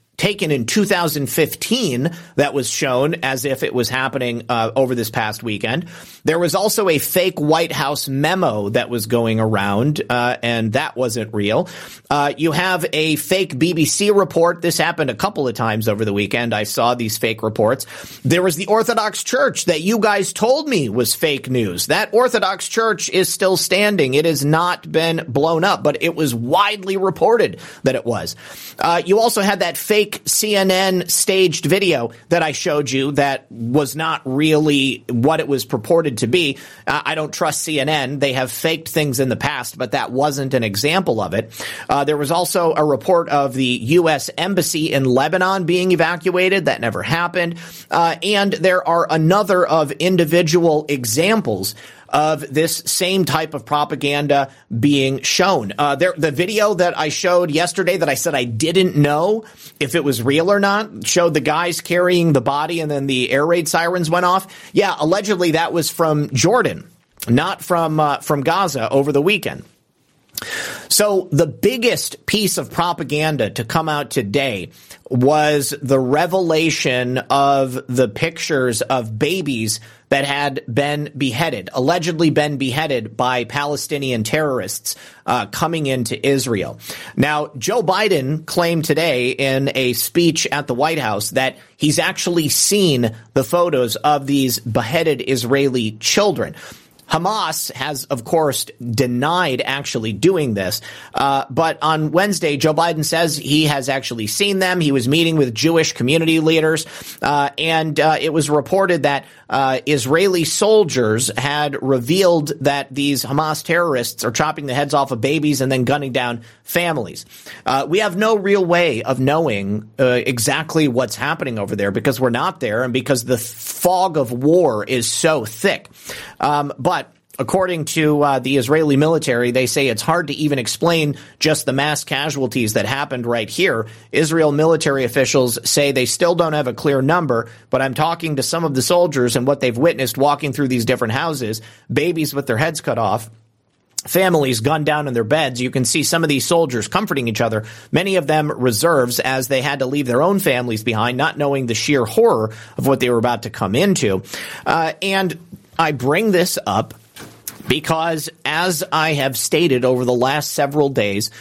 taken in 2015 that was shown as if it was happening uh, over this past weekend. There was also a fake White House memo that was going around, uh, and that wasn't real. Uh, you have a fake BBC report. This happened a couple of times over the weekend. I saw these fake reports. There was the Orthodox Church that you guys told me was fake news. That Orthodox Church is still standing. It has not been blown up, but it was widely reported that it was. Uh, you also had that fake CNN staged video that I showed you that was not really what it was purported to be. Uh, I don't trust CNN. They have faked things in the past, but that wasn't an example of it. Uh, there was also a report of the U.S. Embassy in Lebanon being evacuated. That never happened. Uh, and there are another of individual examples of this same type of propaganda being shown. Uh, there, the video that I showed yesterday that I said I didn't know if it was real or not showed the guys carrying the body and then the air raid sirens went off. Yeah, allegedly that was from Jordan, not from uh, from Gaza over the weekend. So the biggest piece of propaganda to come out today was the revelation of the pictures of babies that had been beheaded, allegedly been beheaded by Palestinian terrorists uh, coming into Israel. Now, Joe Biden claimed today in a speech at the White House that he's actually seen the photos of these beheaded Israeli children. Hamas has, of course, denied actually doing this. Uh, but on Wednesday, Joe Biden says he has actually seen them. He was meeting with Jewish community leaders, uh, and uh, it was reported that uh, Israeli soldiers had revealed that these Hamas terrorists are chopping the heads off of babies and then gunning down families. Uh, we have no real way of knowing uh, exactly what's happening over there because we're not there and because the fog of war is so thick. Um, but According to uh, the Israeli military, they say it's hard to even explain just the mass casualties that happened right here. Israel military officials say they still don't have a clear number, but I'm talking to some of the soldiers and what they've witnessed walking through these different houses, babies with their heads cut off families gunned down in their beds. You can see some of these soldiers comforting each other, many of them reserves as they had to leave their own families behind, not knowing the sheer horror of what they were about to come into. Uh, and I bring this up because as I have stated over the last several days,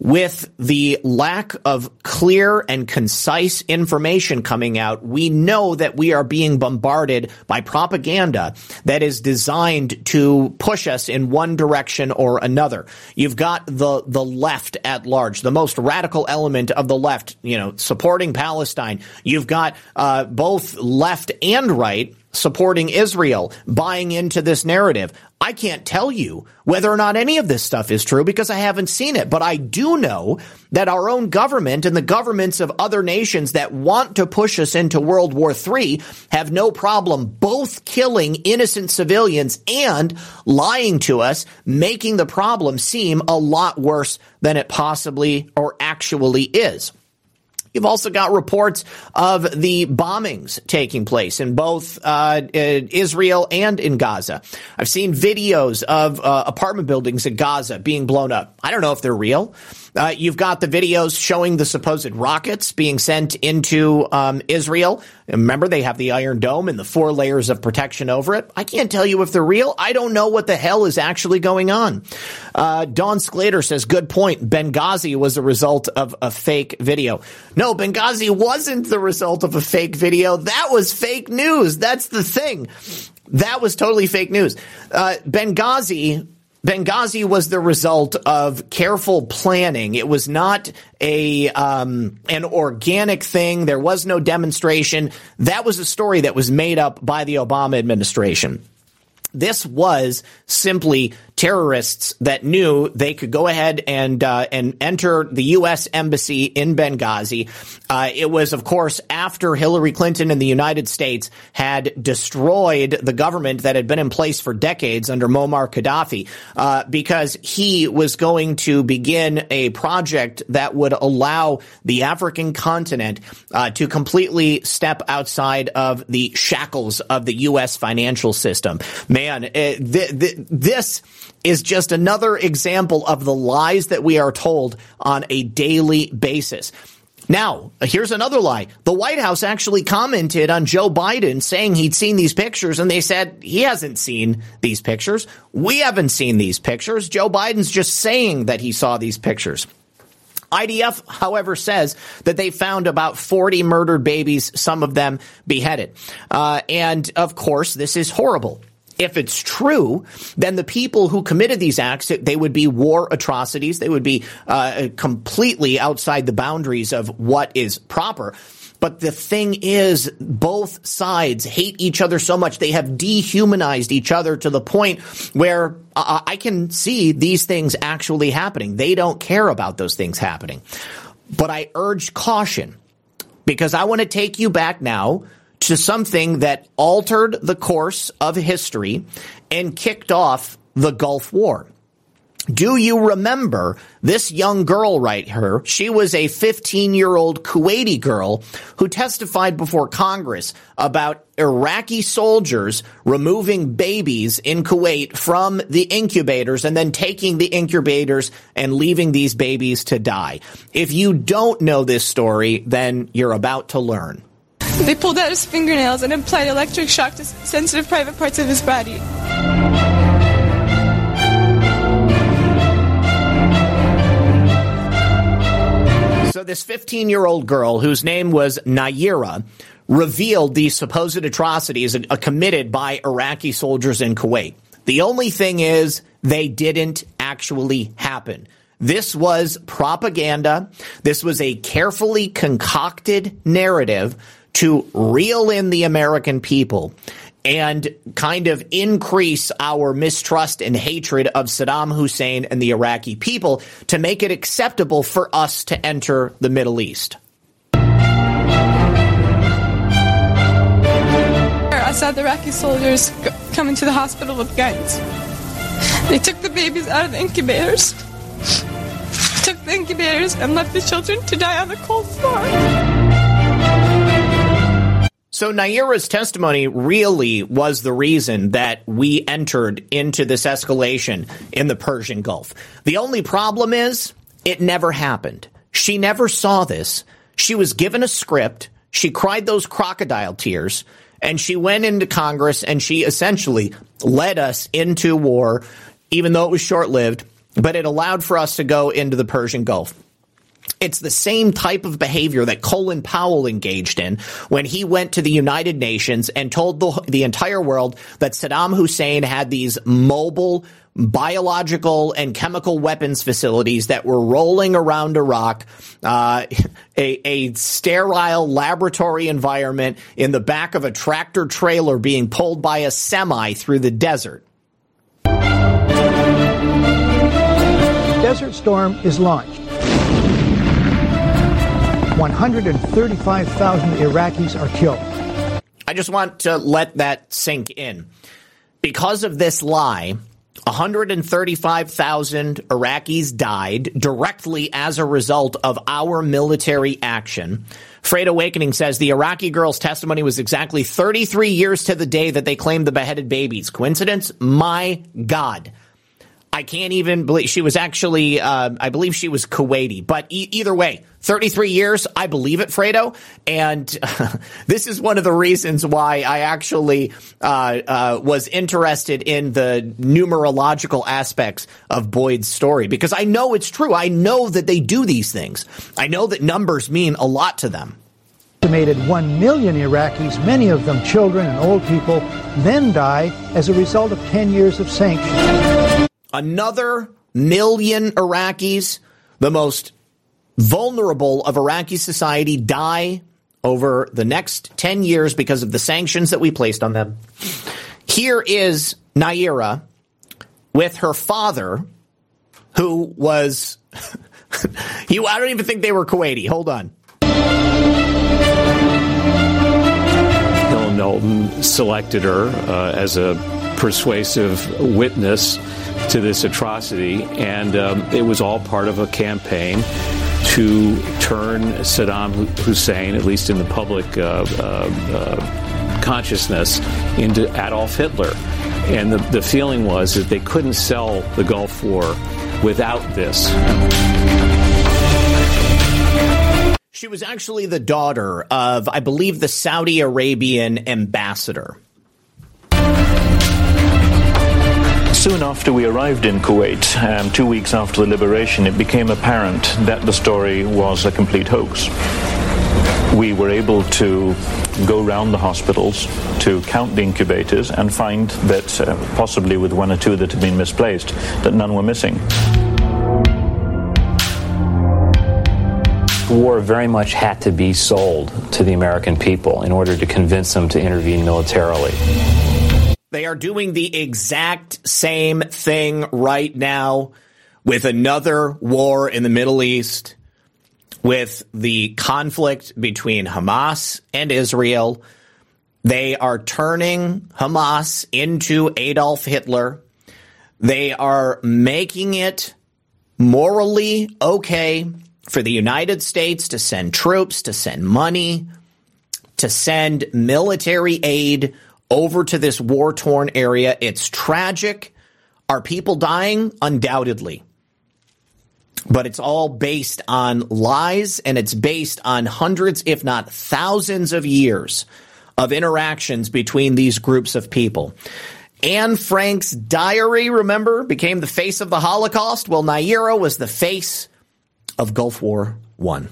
with the lack of clear and concise information coming out, we know that we are being bombarded by propaganda that is designed to push us in one direction or another. You've got the, the left at large, the most radical element of the left, you know, supporting Palestine. You've got, uh, both left and right supporting Israel, buying into this narrative. I can't tell you whether or not any of this stuff is true because I haven't seen it, but I do know that our own government and the governments of other nations that want to push us into World War III have no problem both killing innocent civilians and lying to us, making the problem seem a lot worse than it possibly or actually is. You've also got reports of the bombings taking place in both uh, Israel and in Gaza. I've seen videos of uh, apartment buildings in Gaza being blown up. I don't know if they're real. Uh, you've got the videos showing the supposed rockets being sent into um, Israel. Remember, they have the Iron Dome and the four layers of protection over it. I can't tell you if they're real. I don't know what the hell is actually going on. Uh, Don Sclater says, good point. Benghazi was a result of a fake video. No, Benghazi wasn't the result of a fake video. That was fake news. That's the thing. That was totally fake news. Uh, Benghazi Benghazi was the result of careful planning. It was not a um, an organic thing. There was no demonstration. That was a story that was made up by the Obama administration. This was simply terrorists that knew they could go ahead and uh, and enter the U.S. embassy in Benghazi. Uh, it was, of course, after Hillary Clinton and the United States had destroyed the government that had been in place for decades under Muammar Gaddafi, uh, because he was going to begin a project that would allow the African continent uh, to completely step outside of the shackles of the U.S. financial system. Man, th- th- this is just another example of the lies that we are told on a daily basis. Now, here's another lie. The White House actually commented on Joe Biden saying he'd seen these pictures and they said he hasn't seen these pictures. We haven't seen these pictures. Joe Biden's just saying that he saw these pictures. IDF, however, says that they found about 40 murdered babies, some of them beheaded. Uh, and of course, this is horrible if it's true, then the people who committed these acts, they would be war atrocities. They would be uh, completely outside the boundaries of what is proper. But the thing is, both sides hate each other so much. They have dehumanized each other to the point where I can see these things actually happening. They don't care about those things happening. But I urge caution because I want to take you back now to something that altered the course of history and kicked off the Gulf War. Do you remember this young girl right here? She was a 15 year old Kuwaiti girl who testified before Congress about Iraqi soldiers removing babies in Kuwait from the incubators and then taking the incubators and leaving these babies to die. If you don't know this story, then you're about to learn. They pulled out his fingernails and applied electric shock to sensitive private parts of his body. So this 15 year old girl whose name was Nayirah revealed these supposed atrocities uh, committed by Iraqi soldiers in Kuwait. The only thing is they didn't actually happen. This was propaganda. This was a carefully concocted narrative to reel in the American people and kind of increase our mistrust and hatred of Saddam Hussein and the Iraqi people to make it acceptable for us to enter the Middle East. I saw the Iraqi soldiers come into the hospital with guns. They took the babies out of the incubators, took the incubators, and left the children to die on the cold floor. So Nayirah's testimony really was the reason that we entered into this escalation in the Persian Gulf. The only problem is it never happened. She never saw this. She was given a script. She cried those crocodile tears and she went into Congress and she essentially led us into war, even though it was short lived, but it allowed for us to go into the Persian Gulf. It's the same type of behavior that Colin Powell engaged in when he went to the United Nations and told the, the entire world that Saddam Hussein had these mobile biological and chemical weapons facilities that were rolling around Iraq, uh, a, a, sterile laboratory environment in the back of a tractor trailer being pulled by a semi through the desert. Desert Storm is launched. 135,000 Iraqis are killed. I just want to let that sink in. Because of this lie, 135,000 Iraqis died directly as a result of our military action. Freight Awakening says the Iraqi girl's testimony was exactly 33 years to the day that they claimed the beheaded babies. Coincidence? My God. I can't even believe she was actually, uh, I believe she was Kuwaiti. But e- either way, 33 years, I believe it, Fredo. And this is one of the reasons why I actually uh, uh, was interested in the numerological aspects of Boyd's story because I know it's true. I know that they do these things. I know that numbers mean a lot to them. Estimated 1 million Iraqis, many of them children and old people, then die as a result of 10 years of sanctions another million Iraqis, the most vulnerable of Iraqi society, die over the next 10 years because of the sanctions that we placed on them. Here is Naira with her father, who was. he, I don't even think they were Kuwaiti. Hold on. Hill and Knowlton selected her uh, as a persuasive witness to this atrocity, and um, it was all part of a campaign to turn Saddam Hussein, at least in the public uh, uh, uh, consciousness, into Adolf Hitler. And the, the feeling was that they couldn't sell the Gulf War without this. She was actually the daughter of, I believe, the Saudi Arabian ambassador. Soon after we arrived in Kuwait, um, two weeks after the liberation, it became apparent that the story was a complete hoax. We were able to go around the hospitals to count the incubators and find that, uh, possibly with one or two that had been misplaced, that none were missing. war very much had to be sold to the American people in order to convince them to intervene militarily. They are doing the exact same thing right now with another war in the Middle East, with the conflict between Hamas and Israel. They are turning Hamas into Adolf Hitler. They are making it morally okay for the United States to send troops, to send money, to send military aid over to this war torn area. It's tragic. Are people dying? Undoubtedly. But it's all based on lies and it's based on hundreds, if not thousands of years of interactions between these groups of people. Anne Frank's diary, remember, became the face of the Holocaust. Well, Naira was the face of Gulf War One.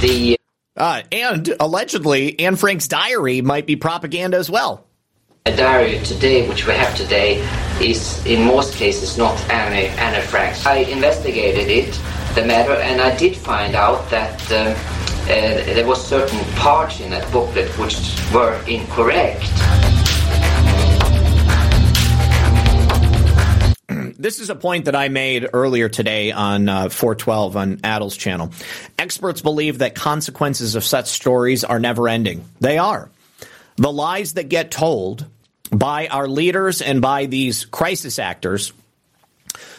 The uh, and allegedly, Anne Frank's diary might be propaganda as well. A diary today, which we have today, is in most cases not Anne, Anne Frank's. I investigated it, the matter, and I did find out that uh, uh, there was certain parts in that booklet which were incorrect. This is a point that I made earlier today on uh, 412 on Adel's channel. Experts believe that consequences of such stories are never ending. They are. The lies that get told by our leaders and by these crisis actors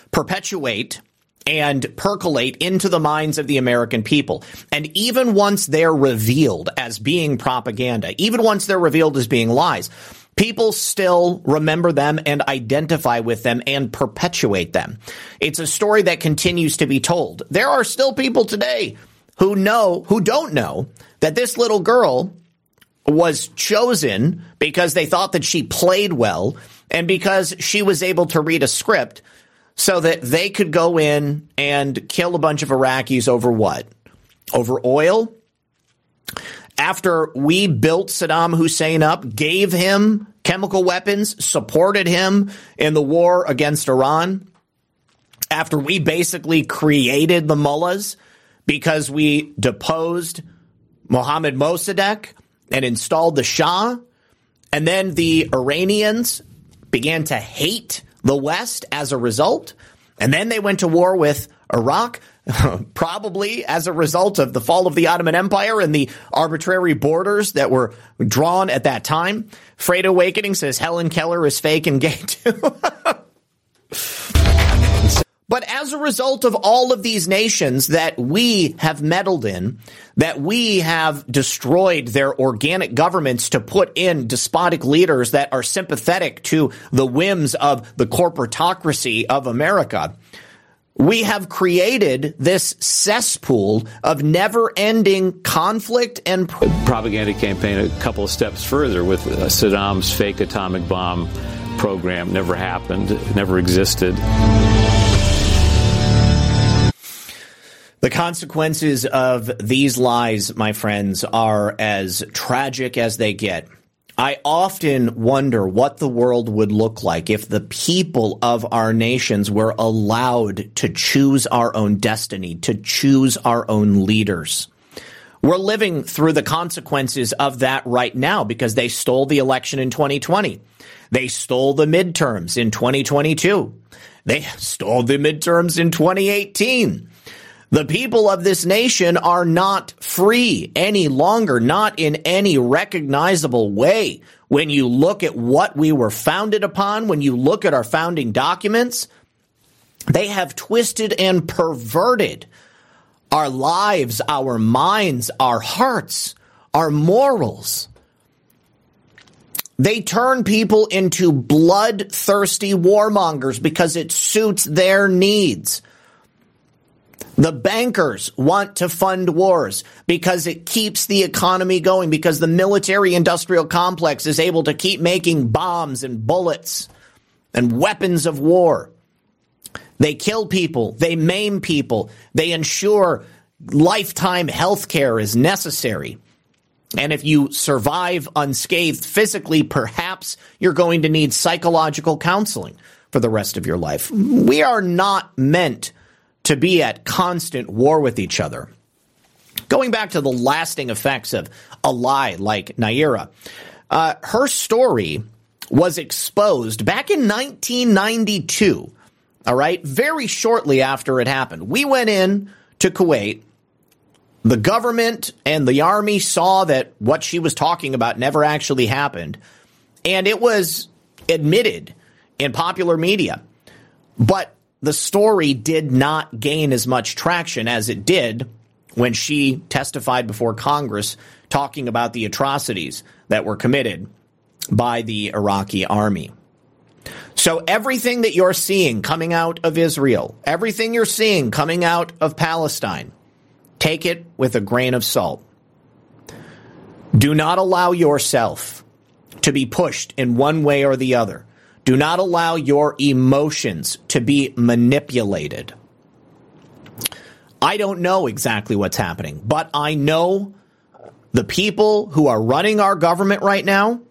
perpetuate and percolate into the minds of the American people. And even once they're revealed as being propaganda, even once they're revealed as being lies, people still remember them and identify with them and perpetuate them. It's a story that continues to be told. There are still people today who know, who don't know that this little girl was chosen because they thought that she played well and because she was able to read a script so that they could go in and kill a bunch of Iraqis over what? Over oil? After we built Saddam Hussein up, gave him chemical weapons, supported him in the war against Iran, after we basically created the mullahs because we deposed Mohammad Mossadegh and installed the Shah, and then the Iranians began to hate the West as a result. And then they went to war with Iraq, probably as a result of the fall of the Ottoman Empire and the arbitrary borders that were drawn at that time. Freight Awakening says Helen Keller is fake and gay too. But as a result of all of these nations that we have meddled in, that we have destroyed their organic governments to put in despotic leaders that are sympathetic to the whims of the corporatocracy of America, we have created this cesspool of never ending conflict and propaganda campaign a couple of steps further with uh, Saddam's fake atomic bomb program never happened, never existed. The consequences of these lies, my friends, are as tragic as they get. I often wonder what the world would look like if the people of our nations were allowed to choose our own destiny, to choose our own leaders. We're living through the consequences of that right now because they stole the election in 2020. They stole the midterms in 2022. They stole the midterms in 2018. The people of this nation are not free any longer, not in any recognizable way. When you look at what we were founded upon, when you look at our founding documents, they have twisted and perverted our lives, our minds, our hearts, our morals. They turn people into bloodthirsty warmongers because it suits their needs. The bankers want to fund wars because it keeps the economy going, because the military industrial complex is able to keep making bombs and bullets and weapons of war. They kill people, they maim people, they ensure lifetime health care is necessary. And if you survive unscathed physically, perhaps you're going to need psychological counseling for the rest of your life. We are not meant to be at constant war with each other. Going back to the lasting effects of a lie like Naira, uh, her story was exposed back in 1992. All right, very shortly after it happened, we went in to Kuwait the government and the army saw that what she was talking about never actually happened. And it was admitted in popular media. But the story did not gain as much traction as it did when she testified before Congress talking about the atrocities that were committed by the Iraqi army. So everything that you're seeing coming out of Israel, everything you're seeing coming out of Palestine, take it with a grain of salt. Do not allow yourself to be pushed in one way or the other. Do not allow your emotions to be manipulated. I don't know exactly what's happening, but I know the people who are running our government right now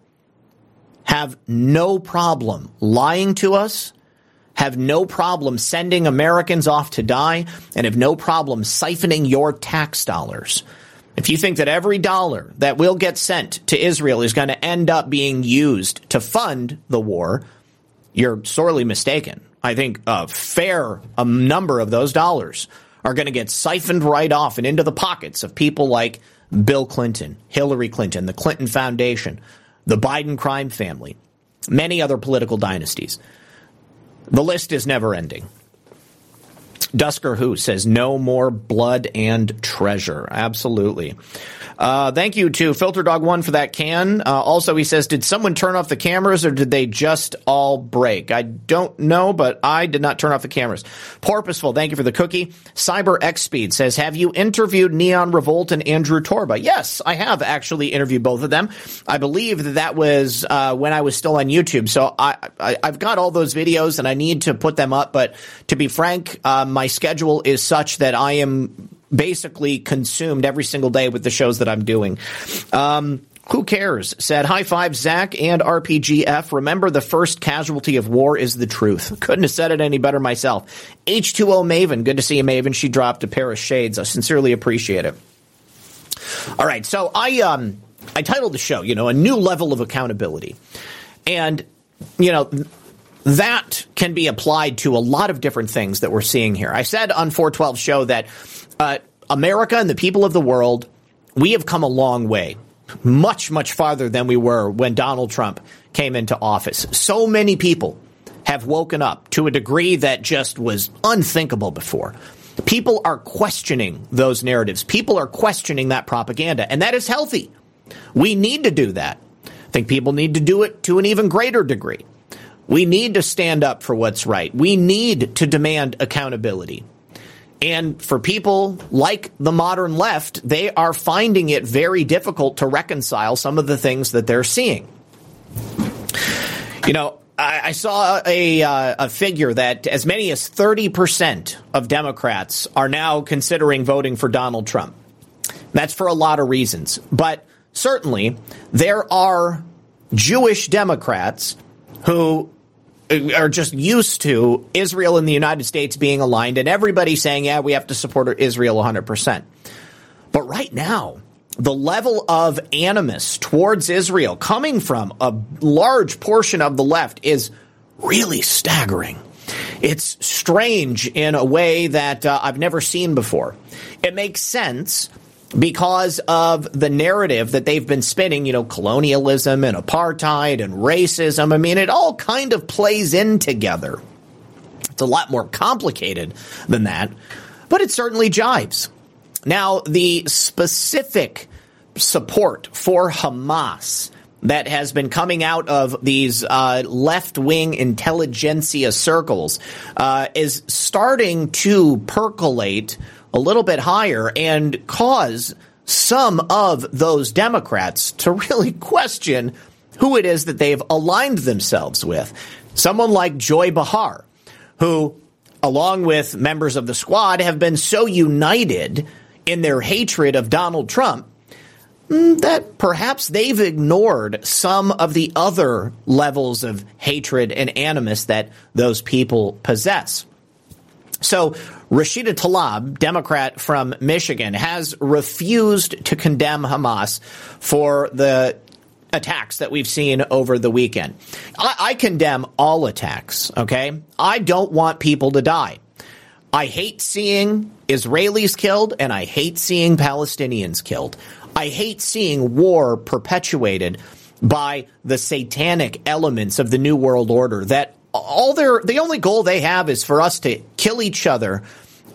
have no problem lying to us, have no problem sending Americans off to die, and have no problem siphoning your tax dollars. If you think that every dollar that will get sent to Israel is going to end up being used to fund the war, you're sorely mistaken. I think a fair a number of those dollars are going to get siphoned right off and into the pockets of people like Bill Clinton, Hillary Clinton, the Clinton Foundation, the Biden crime family, many other political dynasties. The list is never ending. Dusker Who says no more blood and treasure. Absolutely. Uh, thank you to Filter Dog One for that can. Uh, also, he says, did someone turn off the cameras or did they just all break? I don't know, but I did not turn off the cameras. Porpoiseful, thank you for the cookie. Cyber X Speed says, have you interviewed Neon Revolt and Andrew Torba? Yes, I have actually interviewed both of them. I believe that that was uh, when I was still on YouTube. So I, I, have got all those videos and I need to put them up. But to be frank, uh, my schedule is such that I am basically consumed every single day with the shows that I'm doing. Um, who cares? Said high five, Zak and RPGF. Remember, the first casualty of war is the truth. Couldn't have said it any better myself. H2O Maven, good to see you, Maven. She dropped a pair of shades. I sincerely appreciate it. All right, so I um I titled the show, you know, a new level of accountability, and you know that can be applied to a lot of different things that we're seeing here. I said on 412 show that uh, America and the people of the world, we have come a long way, much, much farther than we were when Donald Trump came into office. So many people have woken up to a degree that just was unthinkable before. People are questioning those narratives. People are questioning that propaganda, and that is healthy. We need to do that. I think people need to do it to an even greater degree. We need to stand up for what's right. We need to demand accountability. And for people like the modern left, they are finding it very difficult to reconcile some of the things that they're seeing. You know, I, I saw a, uh, a figure that as many as 30% of Democrats are now considering voting for Donald Trump. That's for a lot of reasons. But certainly, there are Jewish Democrats who are just used to Israel and the United States being aligned and everybody saying, yeah, we have to support Israel 100%. But right now, the level of animus towards Israel coming from a large portion of the left is really staggering. It's strange in a way that uh, I've never seen before. It makes sense because of the narrative that they've been spinning, you know, colonialism and apartheid and racism. I mean, it all kind of plays in together. It's a lot more complicated than that, but it certainly jives. Now, the specific support for Hamas that has been coming out of these uh, left wing intelligentsia circles uh, is starting to percolate a little bit higher and cause some of those Democrats to really question who it is that they've aligned themselves with. Someone like Joy Behar, who, along with members of the squad, have been so united in their hatred of Donald Trump mm, that perhaps they've ignored some of the other levels of hatred and animus that those people possess. So Rashida Tlaib, Democrat from Michigan, has refused to condemn Hamas for the attacks that we've seen over the weekend. I, I condemn all attacks, okay? I don't want people to die. I hate seeing Israelis killed and I hate seeing Palestinians killed. I hate seeing war perpetuated by the satanic elements of the New World Order that all their the only goal they have is for us to kill each other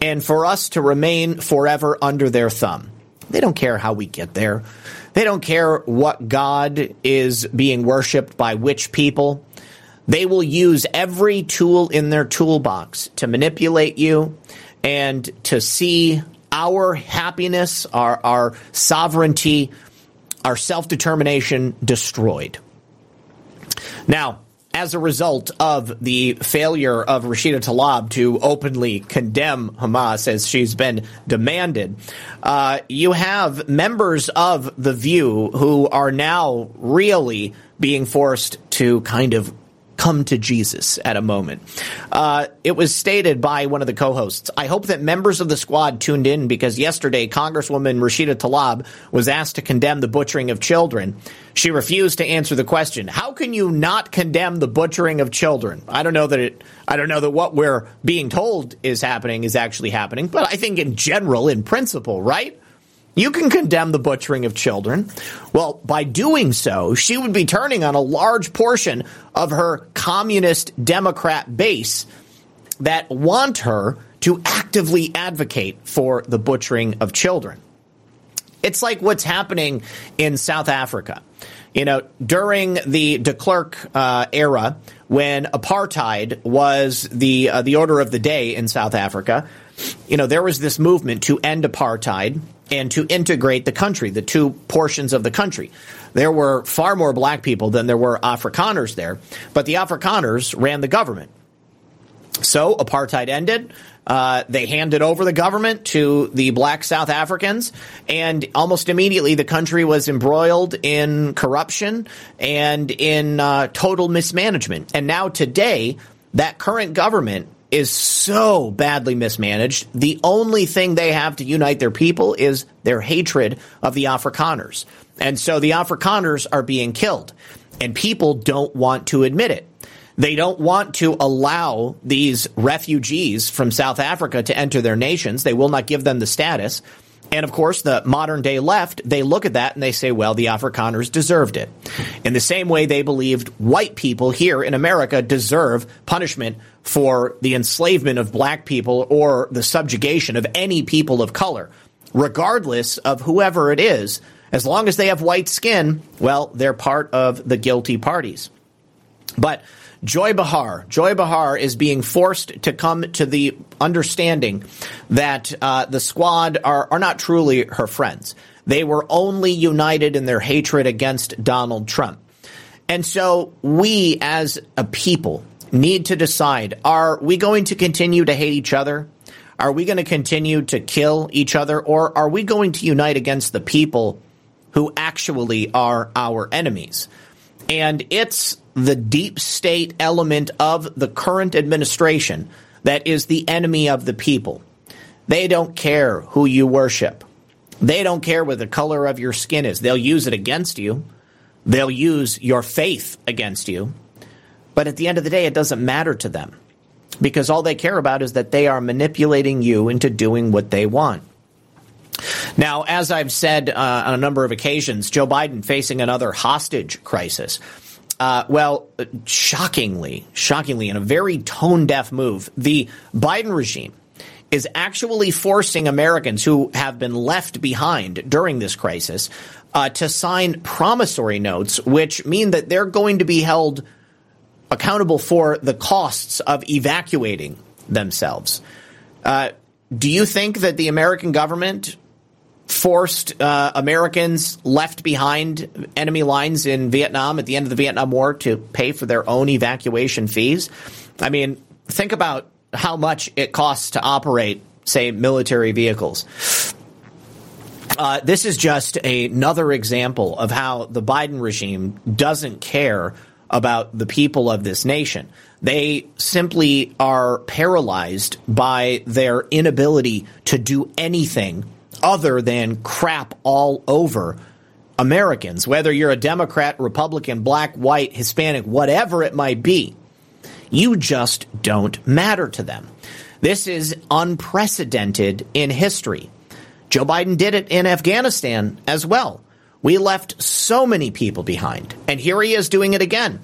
and for us to remain forever under their thumb. They don't care how we get there. They don't care what God is being worshiped by which people. They will use every tool in their toolbox to manipulate you and to see our happiness, our, our sovereignty, our self determination destroyed. Now, as a result of the failure of Rashida Tlaib to openly condemn Hamas as she's been demanded, uh, you have members of The View who are now really being forced to kind of come to Jesus at a moment. Uh, it was stated by one of the co-hosts. I hope that members of the squad tuned in because yesterday Congresswoman Rashida Tlaib was asked to condemn the butchering of children. She refused to answer the question. How can you not condemn the butchering of children? I don't know that it. I don't know that what we're being told is happening is actually happening, but I think in general, in principle, right? You can condemn the butchering of children. Well, by doing so, she would be turning on a large portion of her communist Democrat base that want her to actively advocate for the butchering of children. It's like what's happening in South Africa. You know, during the de Klerk uh, era, when apartheid was the uh, the order of the day in South Africa, you know, there was this movement to end apartheid and to integrate the country, the two portions of the country. There were far more black people than there were Afrikaners there, but the Afrikaners ran the government. So apartheid ended. Uh, they handed over the government to the black South Africans, and almost immediately the country was embroiled in corruption and in uh, total mismanagement. And now today, that current government is so badly mismanaged. The only thing they have to unite their people is their hatred of the Afrikaners. And so the Afrikaners are being killed. And people don't want to admit it. They don't want to allow these refugees from South Africa to enter their nations. They will not give them the status. And of course, the modern day left, they look at that and they say, well, the Afrikaners deserved it. In the same way they believed white people here in America deserve punishment for the enslavement of black people or the subjugation of any people of color, regardless of whoever it is. As long as they have white skin, well, they're part of the guilty parties. But Joy Behar. Joy Behar is being forced to come to the understanding that uh, the squad are, are not truly her friends. They were only united in their hatred against Donald Trump. And so we as a people need to decide are we going to continue to hate each other? Are we going to continue to kill each other? Or are we going to unite against the people who actually are our enemies? And it's the deep state element of the current administration that is the enemy of the people. They don't care who you worship. They don't care what the color of your skin is. They'll use it against you. They'll use your faith against you. But at the end of the day, it doesn't matter to them because all they care about is that they are manipulating you into doing what they want. Now, as I've said uh, on a number of occasions, Joe Biden facing another hostage crisis. Uh, well, shockingly, shockingly, in a very tone deaf move, the Biden regime is actually forcing Americans who have been left behind during this crisis uh, to sign promissory notes, which mean that they're going to be held accountable for the costs of evacuating themselves. Uh, do you think that the American government forced uh, Americans left behind enemy lines in Vietnam at the end of the Vietnam War to pay for their own evacuation fees. I mean, think about how much it costs to operate, say, military vehicles. Uh, this is just another example of how the Biden regime doesn't care about the people of this nation. They simply are paralyzed by their inability to do anything other than crap all over Americans, whether you're a Democrat, Republican, black, white, Hispanic, whatever it might be. You just don't matter to them. This is unprecedented in history. Joe Biden did it in Afghanistan as well. We left so many people behind. And here he is doing it again.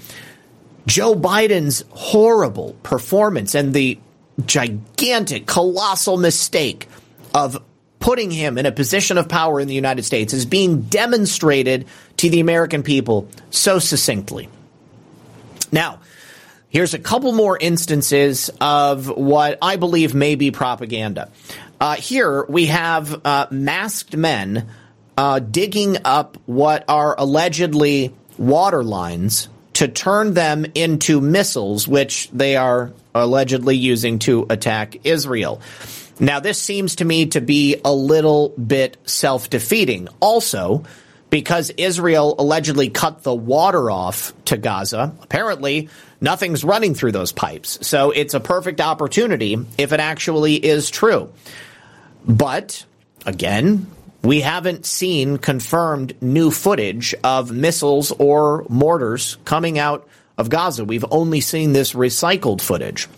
Joe Biden's horrible performance and the gigantic, colossal mistake of putting him in a position of power in the United States is being demonstrated to the American people so succinctly. Now, here's a couple more instances of what I believe may be propaganda. Uh, here we have uh, masked men uh, digging up what are allegedly water lines to turn them into missiles, which they are allegedly using to attack Israel. Now, this seems to me to be a little bit self defeating. Also, because Israel allegedly cut the water off to Gaza, apparently nothing's running through those pipes. So it's a perfect opportunity if it actually is true. But again, we haven't seen confirmed new footage of missiles or mortars coming out of Gaza. We've only seen this recycled footage.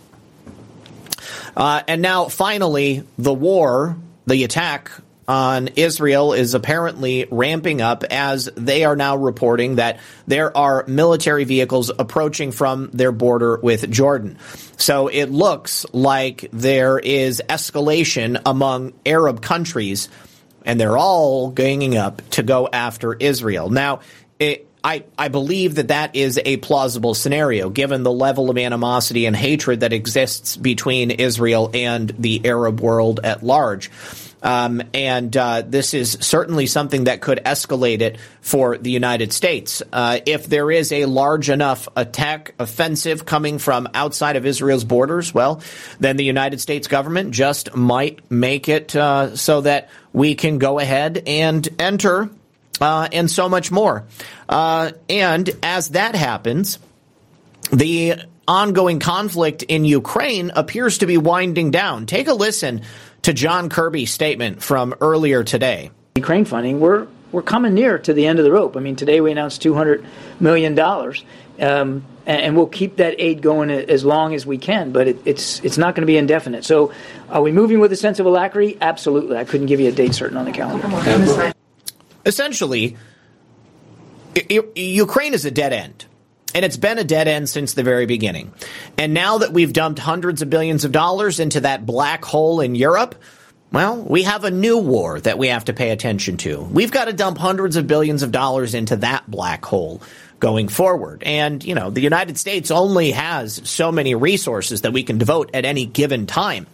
Uh, and now, finally, the war, the attack on Israel is apparently ramping up as they are now reporting that there are military vehicles approaching from their border with Jordan. So it looks like there is escalation among Arab countries and they're all ganging up to go after Israel. Now, it, I, I believe that that is a plausible scenario given the level of animosity and hatred that exists between Israel and the Arab world at large. Um, and uh, this is certainly something that could escalate it for the United States. Uh, if there is a large enough attack offensive coming from outside of Israel's borders, well, then the United States government just might make it uh, so that we can go ahead and enter uh, and so much more. Uh, and as that happens, the ongoing conflict in Ukraine appears to be winding down. Take a listen to John Kirby's statement from earlier today. Ukraine funding, we're we're coming near to the end of the rope. I mean, today we announced two hundred million dollars, um, and, we'll keep that aid going as long as we can. But it, it's it's not going to be indefinite. So, are we moving with a sense of alacrity? Absolutely. I couldn't give you a date certain on the calendar essentially, Ukraine is a dead end. And it's been a dead end since the very beginning. And now that we've dumped hundreds of billions of dollars into that black hole in Europe, well, we have a new war that we have to pay attention to. We've got to dump hundreds of billions of dollars into that black hole going forward. And, you know, the United States only has so many resources that we can devote at any given time.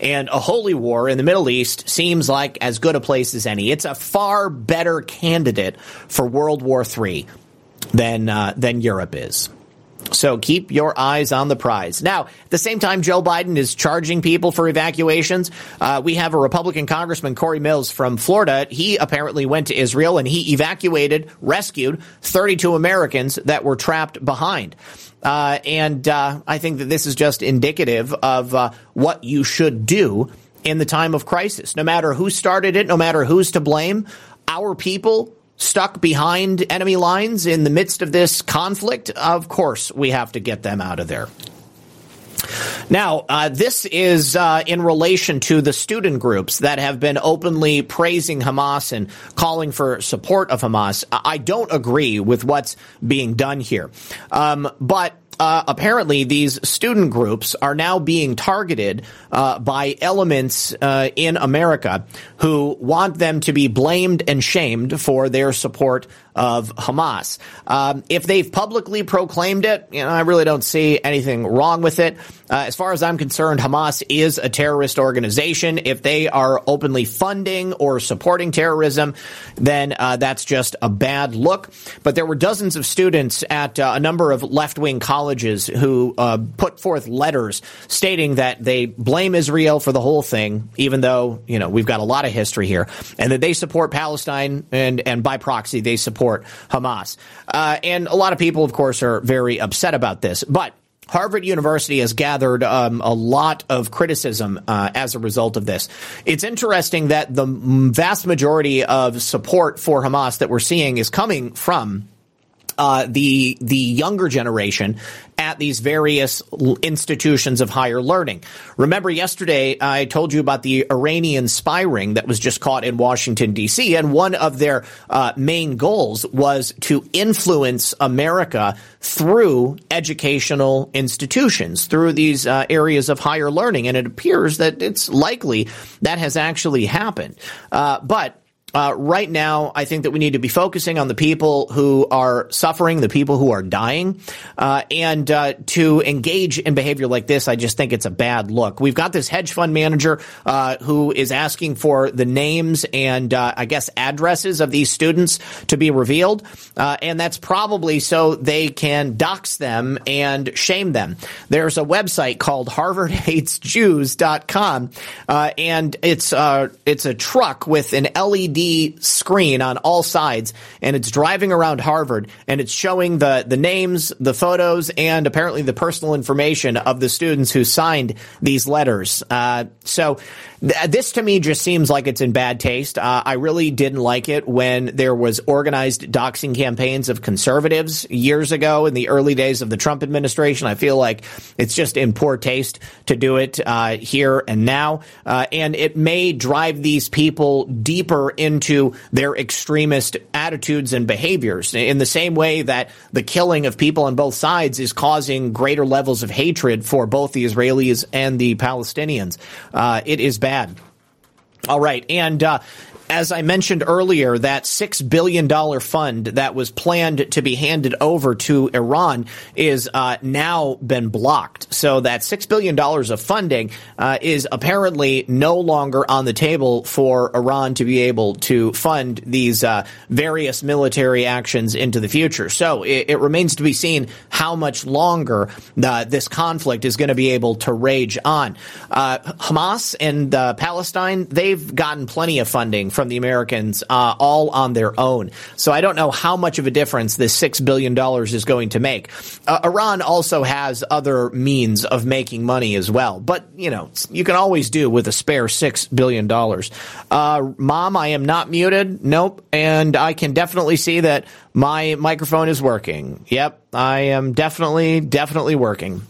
And a holy war in the Middle East seems like as good a place as any. It's a far better candidate for World War III than, uh, than Europe is. So keep your eyes on the prize. Now, at the same time, Joe Biden is charging people for evacuations. Uh, we have a Republican Congressman, Corey Mills from Florida. He apparently went to Israel and he evacuated, rescued 32 Americans that were trapped behind. Uh, and uh, I think that this is just indicative of uh, what you should do in the time of crisis. No matter who started it, no matter who's to blame, our people stuck behind enemy lines in the midst of this conflict, of course we have to get them out of there. Now, uh, this is uh, in relation to the student groups that have been openly praising Hamas and calling for support of Hamas. I don't agree with what's being done here. Um, but uh, apparently these student groups are now being targeted uh, by elements uh, in America who want them to be blamed and shamed for their support of Hamas. Um, if they've publicly proclaimed it, you know, I really don't see anything wrong with it. Uh, as far as I'm concerned, Hamas is a terrorist organization. If they are openly funding or supporting terrorism, then uh, that's just a bad look. But there were dozens of students at uh, a number of left wing colleges who uh, put forth letters stating that they blame Israel for the whole thing, even though, you know, we've got a lot of history here, and that they support Palestine and, and by proxy, they support support Hamas. Uh, and a lot of people, of course, are very upset about this. But Harvard University has gathered um, a lot of criticism uh, as a result of this. It's interesting that the vast majority of support for Hamas that we're seeing is coming from uh, the the younger generation at these various institutions of higher learning. Remember yesterday I told you about the Iranian spy ring that was just caught in Washington D.C. and one of their uh, main goals was to influence America through educational institutions, through these uh, areas of higher learning, and it appears that it's likely that has actually happened. Uh, but uh, right now, I think that we need to be focusing on the people who are suffering, the people who are dying, uh, and uh, to engage in behavior like this. I just think it's a bad look. We've got this hedge fund manager uh, who is asking for the names and uh, I guess addresses of these students to be revealed, uh, and that's probably so they can dox them and shame them. There's a website called HarvardHatesJews.com, and it's it's a truck with an LED screen on all sides and it's driving around Harvard and it's showing the, the names, the photos, and apparently the personal information of the students who signed these letters. Uh, so th- this to me just seems like it's in bad taste. Uh, I really didn't like it when there was organized doxing campaigns of conservatives years ago in the early days of the Trump administration. I feel like it's just in poor taste to do it uh, here and now. Uh, and it may drive these people deeper into their extremist attitudes and behaviors in the same way that the killing of people on both sides is causing greater levels of hatred for both the Israelis and the Palestinians. Uh, it is bad. All right. And uh, as I mentioned earlier, that $6 billion fund that was planned to be handed over to Iran is uh, now been blocked. So that $6 billion of funding uh, is apparently no longer on the table for Iran to be able to fund these uh, various military actions into the future. So it, it remains to be seen how much longer uh, this conflict is going to be able to rage on. Uh, Hamas and uh, Palestine, they've gotten plenty of funding from the Americans uh, all on their own. So I don't know how much of a difference this six billion dollars is going to make. Uh, Iran also has other means of making money as well, but you know you can always do with a spare six billion dollars. Uh, Mom, I am not muted. Nope, and I can definitely see that my microphone is working. Yep, I am definitely definitely working.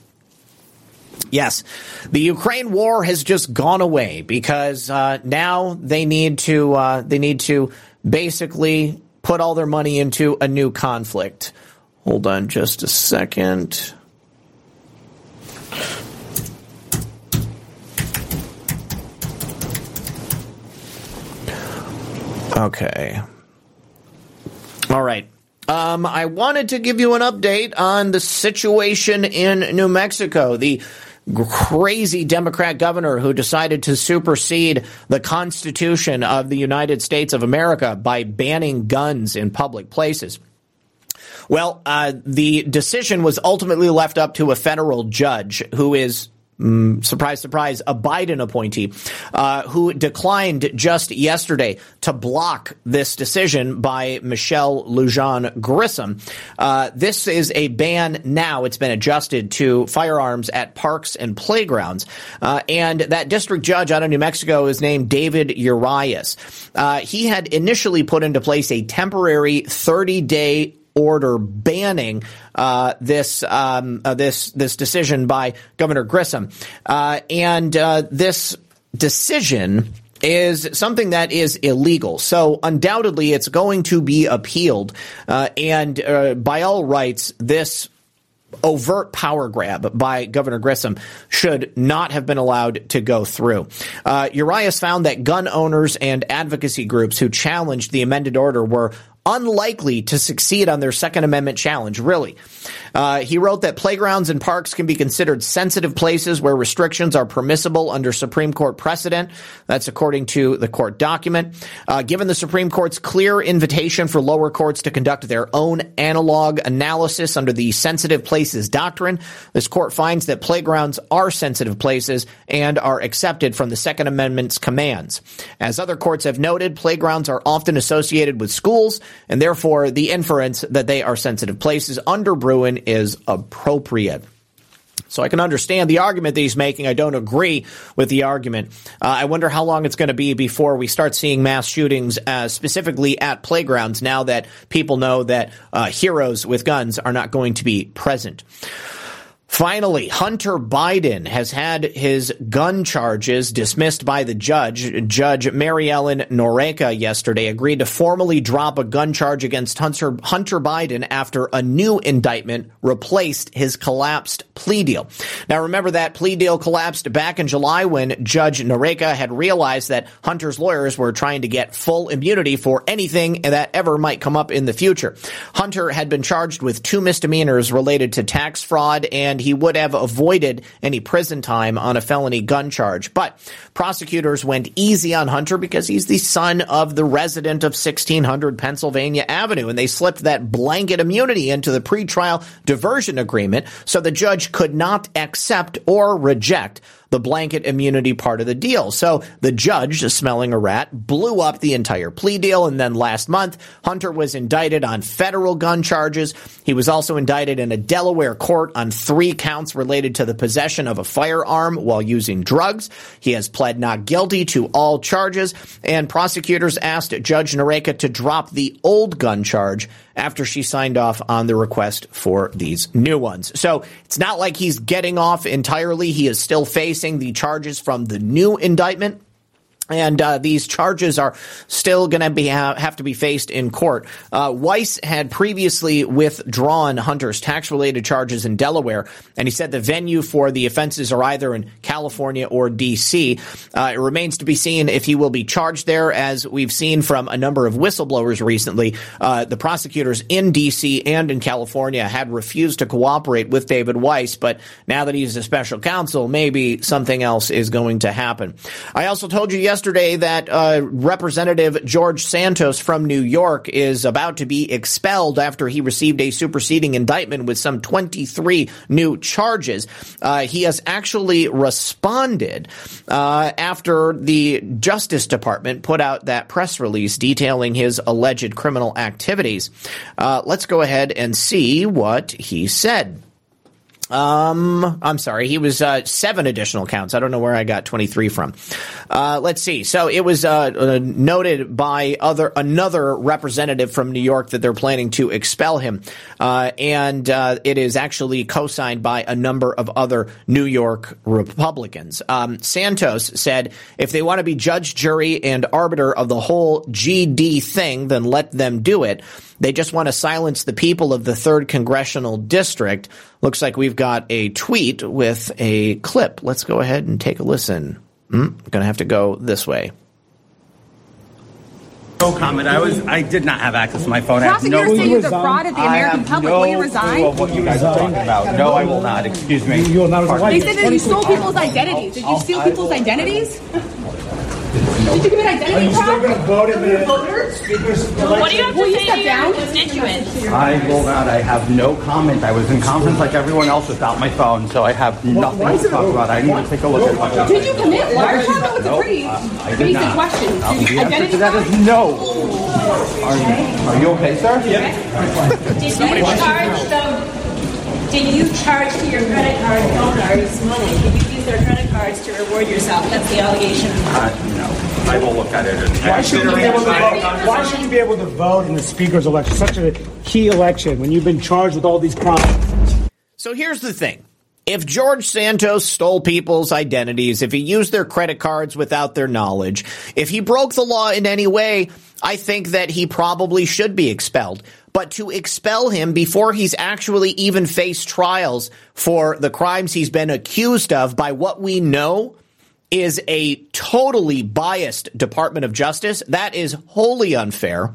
Yes, the Ukraine war has just gone away because uh, now they need to uh, they need to basically put all their money into a new conflict. Hold on just a second. Okay. All right. Um, I wanted to give you an update on the situation in New Mexico. The crazy Democrat governor who decided to supersede the Constitution of the United States of America by banning guns in public places. Well, uh, the decision was ultimately left up to a federal judge who is Mm, surprise, surprise, a Biden appointee uh, who declined just yesterday to block this decision by Michelle Lujan Grisham. Uh, this is a ban now. It's been adjusted to firearms at parks and playgrounds. Uh, and that district judge out of New Mexico is named David Urias. Uh, he had initially put into place a temporary 30 day order banning uh, this um, uh, this this decision by Governor Grissom, uh, and uh, this decision is something that is illegal. So undoubtedly, it's going to be appealed, uh, and uh, by all rights, this overt power grab by Governor Grissom should not have been allowed to go through. Uh, Urias found that gun owners and advocacy groups who challenged the amended order were unlikely to succeed on their Second Amendment challenge, really. Uh, he wrote that playgrounds and parks can be considered sensitive places where restrictions are permissible under Supreme Court precedent. That's according to the court document. Uh, given the Supreme Court's clear invitation for lower courts to conduct their own analog analysis under the sensitive places doctrine, this court finds that playgrounds are sensitive places and are accepted from the Second Amendment's commands. As other courts have noted, playgrounds are often associated with schools and therefore the inference that they are sensitive places under Bruen is appropriate. So I can understand the argument that he's making. I don't agree with the argument. Uh, I wonder how long it's going to be before we start seeing mass shootings, uh, specifically at playgrounds, now that people know that uh, heroes with guns are not going to be present. Finally, Hunter Biden has had his gun charges dismissed by the judge. Judge Mary Ellen Noreika yesterday agreed to formally drop a gun charge against Hunter, Hunter Biden after a new indictment replaced his collapsed plea deal. Now remember that plea deal collapsed back in July when Judge Noreika had realized that Hunter's lawyers were trying to get full immunity for anything that ever might come up in the future. Hunter had been charged with two misdemeanors related to tax fraud and he would have avoided any prison time on a felony gun charge. But prosecutors went easy on Hunter because he's the son of the resident of 1600 Pennsylvania Avenue, and they slipped that blanket immunity into the pretrial diversion agreement so the judge could not accept or reject the blanket immunity part of the deal. So the judge, smelling a rat, blew up the entire plea deal. And then last month, Hunter was indicted on federal gun charges. He was also indicted in a Delaware court on three counts related to the possession of a firearm while using drugs. He has pled not guilty to all charges, and prosecutors asked Judge Noreika to drop the old gun charge after she signed off on the request for these new ones. So it's not like he's getting off entirely. He is still facing the charges from the new indictment. And uh, these charges are still going to be ha- have to be faced in court. Uh, Weiss had previously withdrawn Hunter's tax-related charges in Delaware, and he said the venue for the offenses are either in California or D.C. Uh, it remains to be seen if he will be charged there, as we've seen from a number of whistleblowers recently. Uh, the prosecutors in D.C. and in California had refused to cooperate with David Weiss, but now that he's a special counsel, maybe something else is going to happen. I also told you yesterday yesterday that uh, Representative George Santos from New York is about to be expelled after he received a superseding indictment with some 23 new charges. Uh, he has actually responded uh, after the Justice Department put out that press release detailing his alleged criminal activities. Uh, let's go ahead and see what he said. Um, I'm sorry. He was uh, seven additional counts. I don't know where I got 23 from. Uh, let's see. So it was uh, uh, noted by other another representative from New York that they're planning to expel him, uh, and uh, it is actually co-signed by a number of other New York Republicans. Um, Santos said, "If they want to be judge, jury, and arbiter of the whole GD thing, then let them do it." They just want to silence the people of the 3rd Congressional District. Looks like we've got a tweet with a clip. Let's go ahead and take a listen. Mm, going to have to go this way. No comment. I was. I did not have access to my phone. Prosecutors no say you defrauded the American public. No will you resign? Clue of what you guys are talking about? No, I will not. Excuse me. You will not Pardon. They said that you stole people's identities. Did you steal people's identities? Did you commit identity fraud? vote in the voters? What do you have to Will say step to your constituents? I will not. I have no comment. I was in conference like everyone else without my phone, so I have nothing why to talk about. I need to take a look at what. Did you commit one? Why- That was a pretty I basic not. question. Um, Did you the answer to that fraud? is no. Are you, are you okay, sir? Yep. Did you charge them? Did you charge to your credit card donors money? Did you use their credit cards to reward yourself? That's the allegation. Uh, no. I will look at it. and- Why shouldn't, you be able to vote? Why shouldn't you be able to vote in the speaker's election? Such a key election when you've been charged with all these crimes. So here's the thing. If George Santos stole people's identities, if he used their credit cards without their knowledge, if he broke the law in any way, I think that he probably should be expelled. But to expel him before he's actually even faced trials for the crimes he's been accused of by what we know is a totally biased Department of Justice, that is wholly unfair.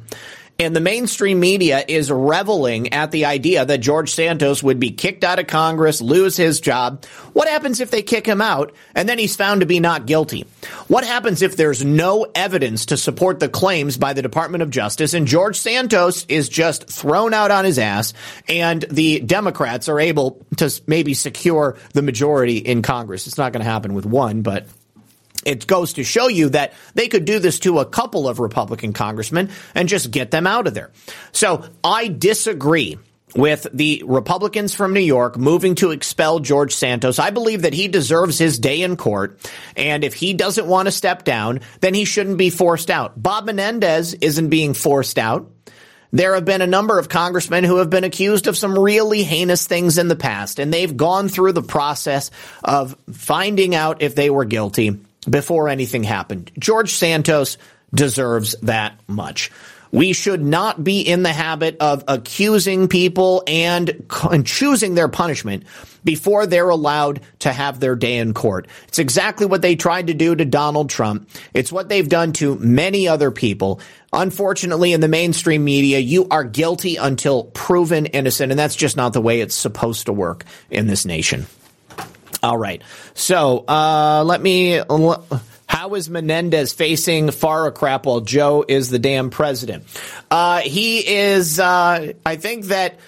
And the mainstream media is reveling at the idea that George Santos would be kicked out of Congress, lose his job. What happens if they kick him out and then he's found to be not guilty? What happens if there's no evidence to support the claims by the Department of Justice and George Santos is just thrown out on his ass and the Democrats are able to maybe secure the majority in Congress? It's not going to happen with one, but it goes to show you that they could do this to a couple of Republican congressmen and just get them out of there. So I disagree with the Republicans from New York moving to expel George Santos. I believe that he deserves his day in court. And if he doesn't want to step down, then he shouldn't be forced out. Bob Menendez isn't being forced out. There have been a number of congressmen who have been accused of some really heinous things in the past, and they've gone through the process of finding out if they were guilty before anything happened. George Santos deserves that much. We should not be in the habit of accusing people and, and, choosing their punishment before they're allowed to have their day in court. It's exactly what they tried to do to Donald Trump. It's what they've done to many other people. Unfortunately, in the mainstream media, you are guilty until proven innocent, and that's just not the way it's supposed to work in this nation. All right. So, uh, let me. How is Menendez facing FARA crap while Joe is the damn president? Uh, he is, uh, I think that.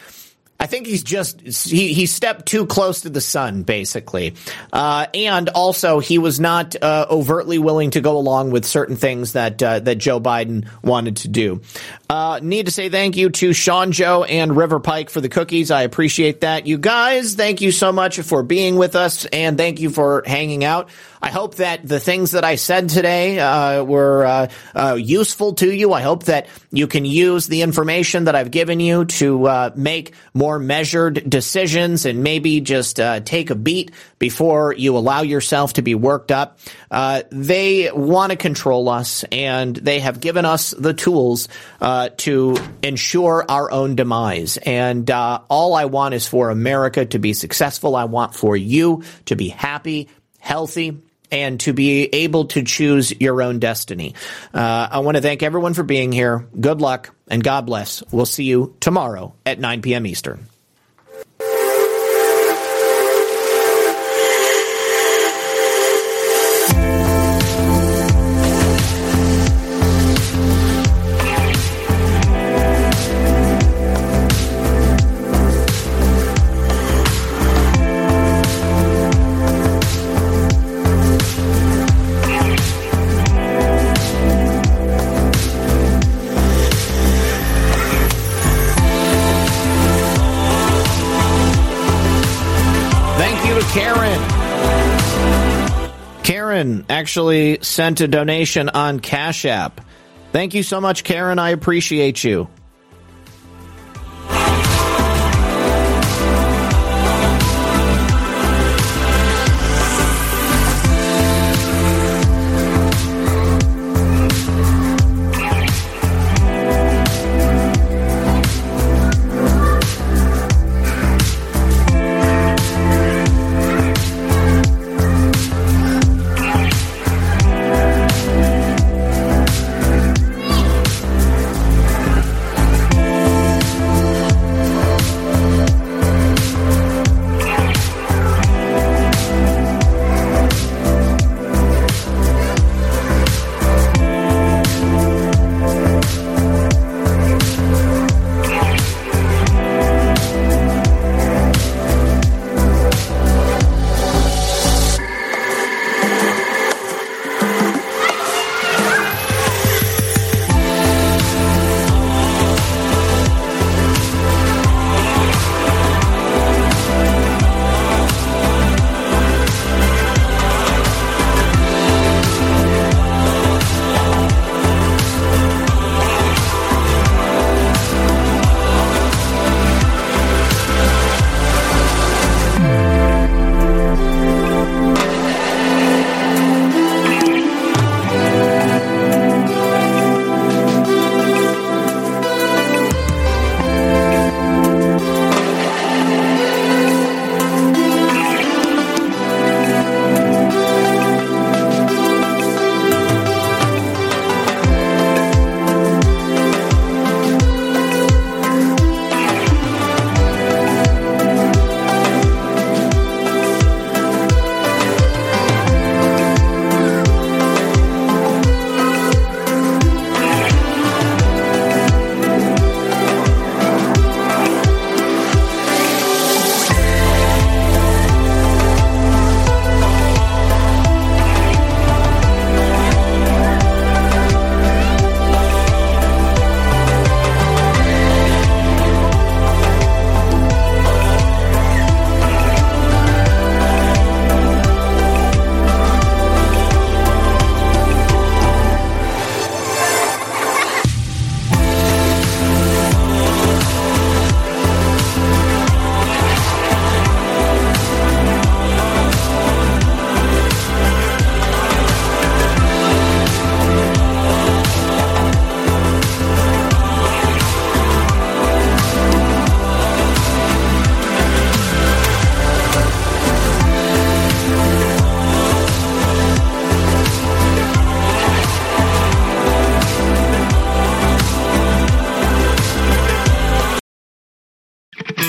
I think he's just he he stepped too close to the sun, basically, uh, and also he was not uh, overtly willing to go along with certain things that uh, that Joe Biden wanted to do. Uh, need to say thank you to Sean Joe and River Pike for the cookies. I appreciate that. You guys, thank you so much for being with us, and thank you for hanging out. I hope that the things that I said today uh, were uh, useful to you. I hope that you can use the information that I've given you to make more measured decisions and maybe just uh, take a beat before you allow yourself to be worked up. Uh, they want to control us, and they have given us the tools to ensure our own demise. And all I want is for America to be successful. I want for you to be happy, healthy, and to be able to choose your own destiny. Uh, I want to thank everyone for being here. Good luck and God bless. We'll see you tomorrow at 9 p.m. Eastern. Karen Karen actually sent a donation on Cash App. Thank you so much, Karen. I appreciate you.